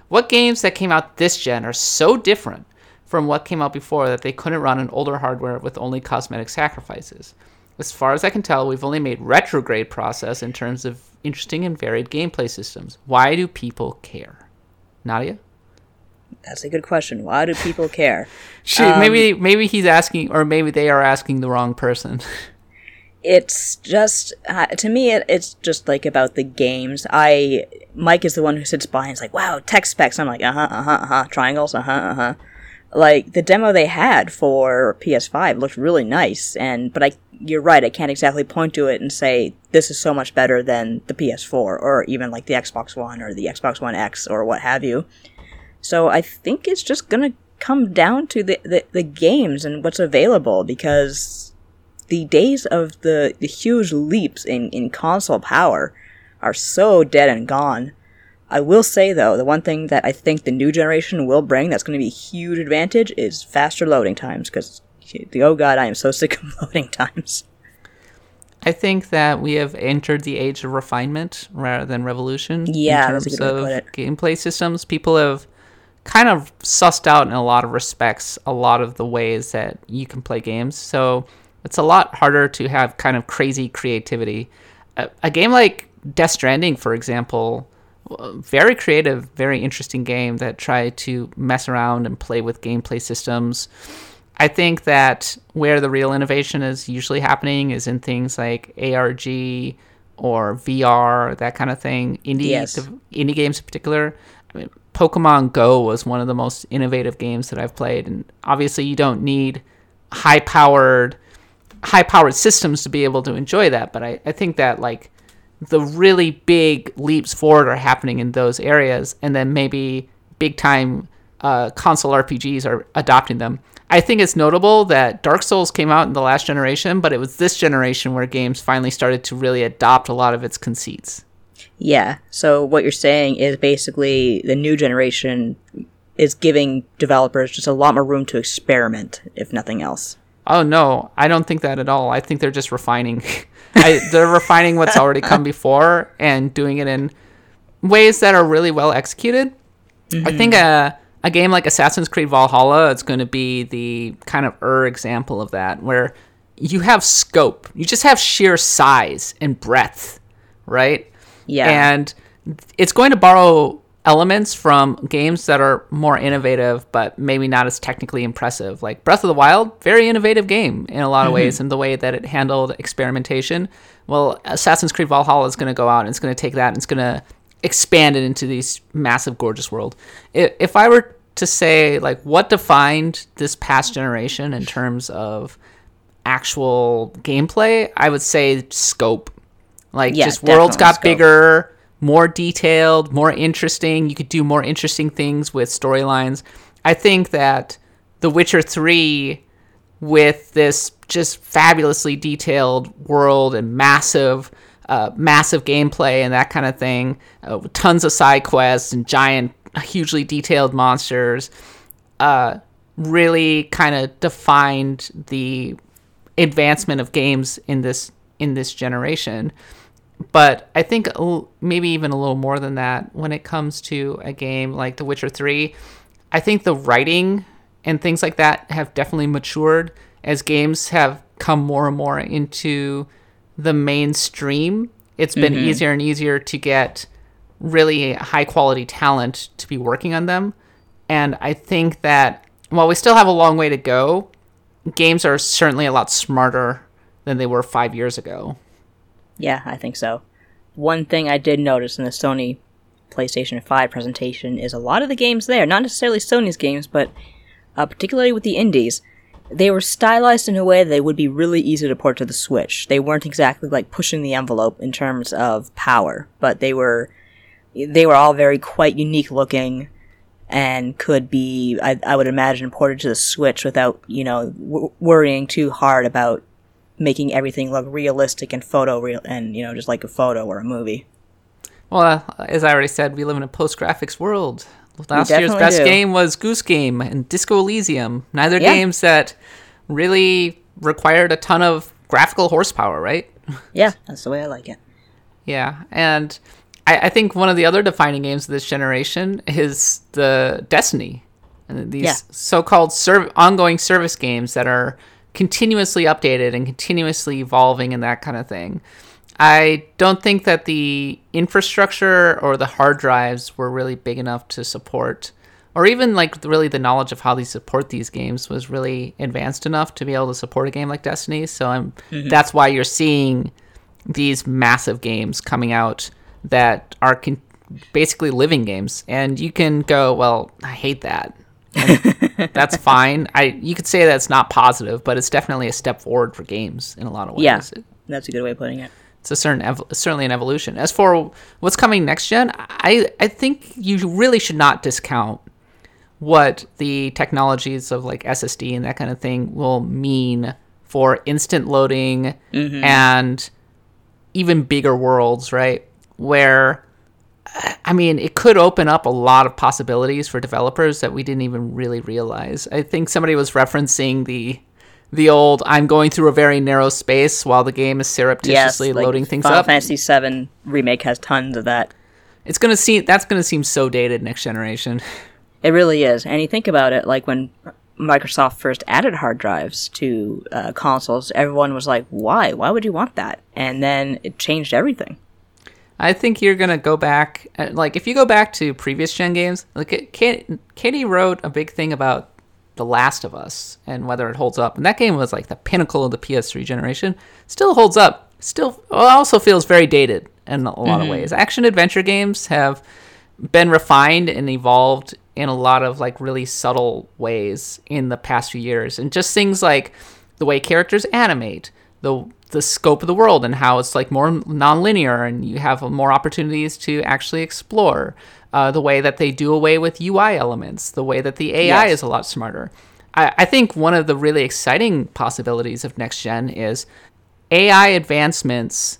What games that came out this gen are so different from what came out before that they couldn't run on older hardware with only cosmetic sacrifices? As far as I can tell, we've only made retrograde process in terms of interesting and varied gameplay systems. Why do people care? Nadia? That's a good question. Why do people care? She, maybe maybe he's asking, or maybe they are asking the wrong person. it's just uh, to me it, it's just like about the games i mike is the one who sits by and is like wow tech specs i'm like uh-huh uh-huh uh-huh triangles uh-huh uh-huh like the demo they had for ps5 looked really nice and but i you're right i can't exactly point to it and say this is so much better than the ps4 or even like the xbox one or the xbox one x or what have you so i think it's just gonna come down to the, the, the games and what's available because the days of the, the huge leaps in, in console power are so dead and gone. I will say though, the one thing that I think the new generation will bring that's going to be a huge advantage is faster loading times because the oh god, I am so sick of loading times. I think that we have entered the age of refinement rather than revolution. Yeah, in terms to of gameplay systems. People have kind of sussed out in a lot of respects a lot of the ways that you can play games. So it's a lot harder to have kind of crazy creativity. A, a game like Death Stranding, for example, very creative, very interesting game that tried to mess around and play with gameplay systems. I think that where the real innovation is usually happening is in things like ARG or VR, that kind of thing. Indie Yes. indie games in particular. I mean, Pokemon Go was one of the most innovative games that I've played, and obviously you don't need high powered high powered systems to be able to enjoy that. But I, I think that like the really big leaps forward are happening in those areas, and then maybe big time uh, console RPGs are adopting them. I think it's notable that Dark Souls came out in the last generation, but it was this generation where games finally started to really adopt a lot of its conceits. Yeah, so what you're saying is basically the new generation is giving developers just a lot more room to experiment, if nothing else. Oh no, I don't think that at all. I think they're just refining. I, they're refining what's already come before and doing it in ways that are really well executed. I think a a game like Assassin's Creed Valhalla is going to be the kind of er example of that, where you have scope, you just have sheer size and breadth, right? Yeah. And it's going to borrow elements from games that are more innovative, but maybe not as technically impressive. Like Breath of the Wild, very innovative game in a lot of mm-hmm. ways in the way that it handled experimentation. Well, Assassin's Creed Valhalla is going to go out and it's going to take that and it's going to expand it into this massive, gorgeous world. If I were to say, like, what defined this past generation in terms of actual gameplay, I would say scope. Like, Yeah, just worlds got scope. bigger, more detailed, more interesting. You could do more interesting things with storylines. I think that The Witcher 3 with this just fabulously detailed world and massive uh, massive gameplay and that kind of thing uh, with tons of side quests and giant hugely detailed monsters uh, really kind of defined the advancement of games in this in this generation but I think maybe even a little more than that when it comes to a game like The Witcher 3. I think the writing and things like that have definitely matured as games have come more and more into the mainstream. It's been mm-hmm. easier and easier to get really high quality talent to be working on them. And I think that while we still have a long way to go, games are certainly a lot smarter than they were five years ago. Yeah, I think so. One thing I did notice in the Sony PlayStation 5 presentation is a lot of the games there, not necessarily Sony's games, but uh, particularly with the indies, they were stylized in a way that would be really easy to port to the Switch. They weren't exactly like pushing the envelope in terms of power, but they were they were all very quite unique looking and could be I, I would imagine ported to the Switch without you know w- worrying too hard about making everything look realistic and photo real and you know just like a photo or a movie. Well, uh, as I already said, we live in a post graphics world. Last year's best do. game was Goose Game and Disco Elysium. Neither Yeah. games that really required a ton of graphical horsepower, right? Yeah, that's the way I like it. Yeah, and I, I think one of the other defining games of this generation is the Destiny, and these Yeah. so-called serv- ongoing service games that are continuously updated and continuously evolving and that kind of thing. I don't think that the infrastructure or the hard drives were really big enough to support, or even like really the knowledge of how they support these games was really advanced enough to be able to support a game like Destiny. So I'm mm-hmm. that's why you're seeing these massive games coming out that are con- basically living games, and you can go, well, I hate that. That's fine. I you could say that's not positive, but it's definitely a step forward for games in a lot of ways. Yeah, that's a good way of putting it. It's a certain ev- certainly an evolution. As for what's coming next gen, I I think you really should not discount what the technologies of like SSD and that kind of thing will mean for instant loading mm-hmm. and even bigger worlds, right? Where I mean, it could open up a lot of possibilities for developers that we didn't even really realize. I think somebody was referencing the the old I'm going through a very narrow space while the game is surreptitiously like loading things Final up. Fantasy VII remake has tons of that. It's gonna seem that's gonna seem so dated next generation. It really is. And you think about it, like when Microsoft first added hard drives to uh, consoles, everyone was like, "Why? Why would you want that?" And then it changed everything. I think you're gonna go back, uh, like if you go back to previous gen games, like it- Katie, Katie wrote a big thing about The Last of Us and whether it holds up, and that game was like the pinnacle of the PS3 generation. Still holds up. Still, also feels very dated in a lot of ways. Action adventure games have been refined and evolved in a lot of like really subtle ways in the past few years and just things like the way characters animate the the scope of the world and how it's like more non-linear and you have more opportunities to actually explore uh, the way that they do away with ui elements the way that the ai Yes. is a lot smarter. I, I think one of the really exciting possibilities of next gen is ai advancements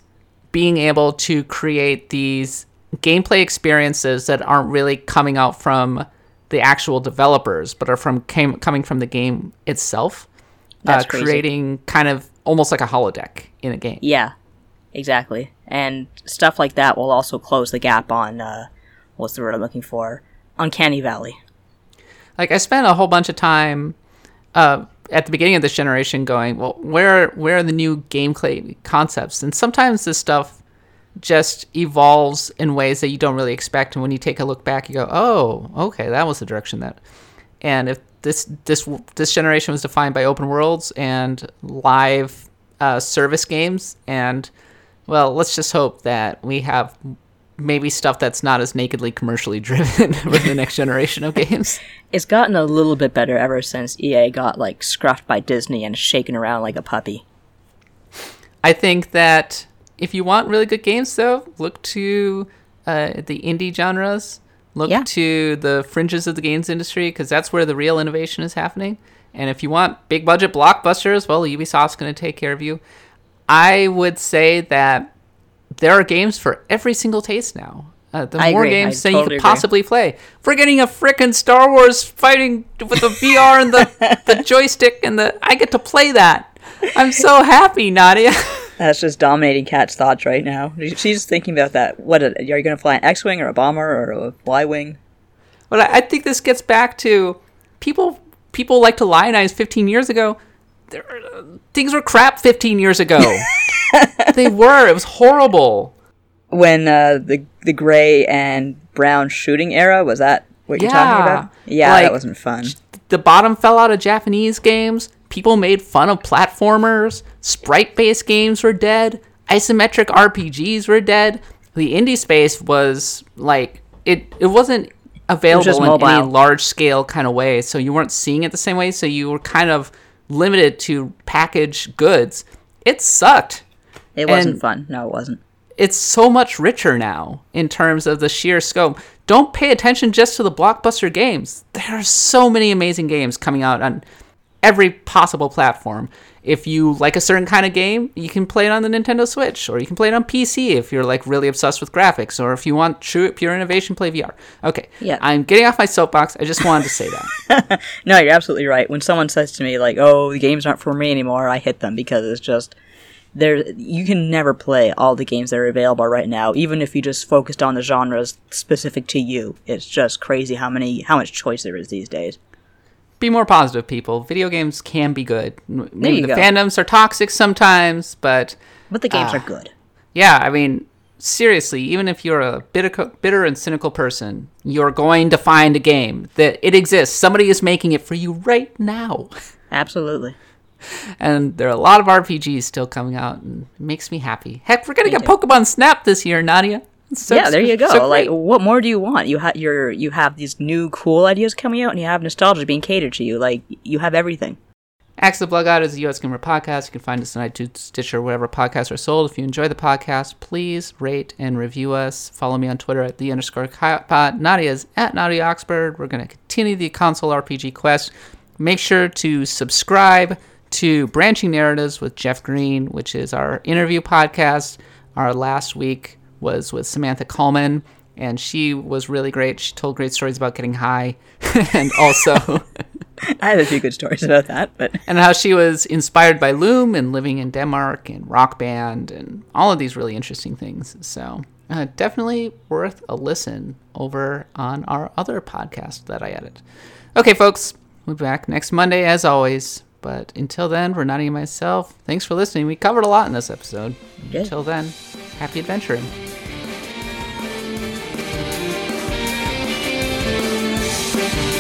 being able to create these gameplay experiences that aren't really coming out from the actual developers, but are from came, coming from the game itself, That's uh, creating kind of almost like a holodeck in a game. Yeah, exactly. And stuff like that will also close the gap on uh, what's the word I'm looking for? Uncanny Valley. Like I spent a whole bunch of time uh, at the beginning of this generation going, well, where where are the new gameplay concepts? And sometimes this stuff just evolves in ways that you don't really expect. And when you take a look back, you go, oh, okay, that was the direction that. And if this this this generation was defined by open worlds and live uh, service games, and well, let's just hope that we have maybe stuff that's not as nakedly commercially driven with the next generation of games. It's gotten a little bit better ever since EA got like scruffed by Disney and shaken around like a puppy. I think that if you want really good games, though, look to uh, the indie genres. Look Yeah. to the fringes of the games industry because that's where the real innovation is happening. And if you want big budget blockbusters, well, Ubisoft's going to take care of you. I would say that there are games for every single taste now. Uh, the I more agree. games I than you totally could agree. possibly play. For getting a frickin' Star Wars fighting with the VR and the, the joystick and the. I get to play that. I'm so happy, Nadia. That's just dominating Kat's thoughts right now. She's thinking about that. What are you going to fly an X-wing or a bomber or a Y-wing? Well, I, I think this gets back to people. People like to lionize 15 years ago. There, uh, things were crap 15 years ago. they were. It was horrible. When uh, the the gray and brown shooting era was that what you're talking about? Yeah, Like- that wasn't fun. The bottom fell out of Japanese games. People made fun of platformers. Sprite-based games were dead. Isometric RPGs were dead. The indie space was like it it wasn't available just in mobile. any large scale kind of way, so you weren't seeing it the same way. So you were kind of limited to packaged goods. It sucked. It wasn't And- fun. No, it wasn't. It's so much richer now in terms of the sheer scope. Don't pay attention just to the blockbuster games. There are so many amazing games coming out on every possible platform. If you like a certain kind of game, you can play it on the Nintendo Switch, or you can play it on PC if you're like really obsessed with graphics, or if you want true pure innovation, play VR. Okay, Yeah. I'm getting off my soapbox. I just wanted to say that. No, you're absolutely right. When someone says to me like, "Oh, the games aren't for me anymore," I hit them because it's just there. You can never play all the games that are available right now, even if you just focused on the genres specific to you. It's just crazy how many how much choice there is these days. Be more positive, people. Video games can be good. Maybe the go. fandoms are toxic sometimes, but But the games Ah. are good. Yeah, I mean, seriously, even if you're a bitter, bitter and cynical person, you're going to find a game that it exists. Somebody is making it for you right now. Absolutely. And there are a lot of RPGs still coming out, and it makes me happy. Heck, we're gonna get too. Pokemon Snap this year, Nadia. It's so- yeah, there you go. so like, what more do you want? You have your you have these new cool ideas coming out, and you have nostalgia being catered to you. Like, you have everything. Axe the Blood God is a US Gamer podcast. You can find us on iTunes, Stitcher, wherever podcasts are sold. If you enjoy the podcast, please rate and review us. Follow me on Twitter at the underscore pod. Nadia's at Nadia Oxford. We're going to continue the console RPG quest. Make sure to subscribe to Branching Narratives with Jeff Green, which is our interview podcast. Our last week was with Samantha Coleman, and she was really great. She told great stories about getting high and also. I have a few good stories about that, but and how she was inspired by Loom and living in Denmark and Rock Band and all of these really interesting things. So uh, definitely worth a listen over on our other podcast that I edit. Okay, folks, we'll be back next Monday as always. But until then, Renati and myself, thanks for listening. We covered a lot in this episode. Yeah. Until then, happy adventuring. Thank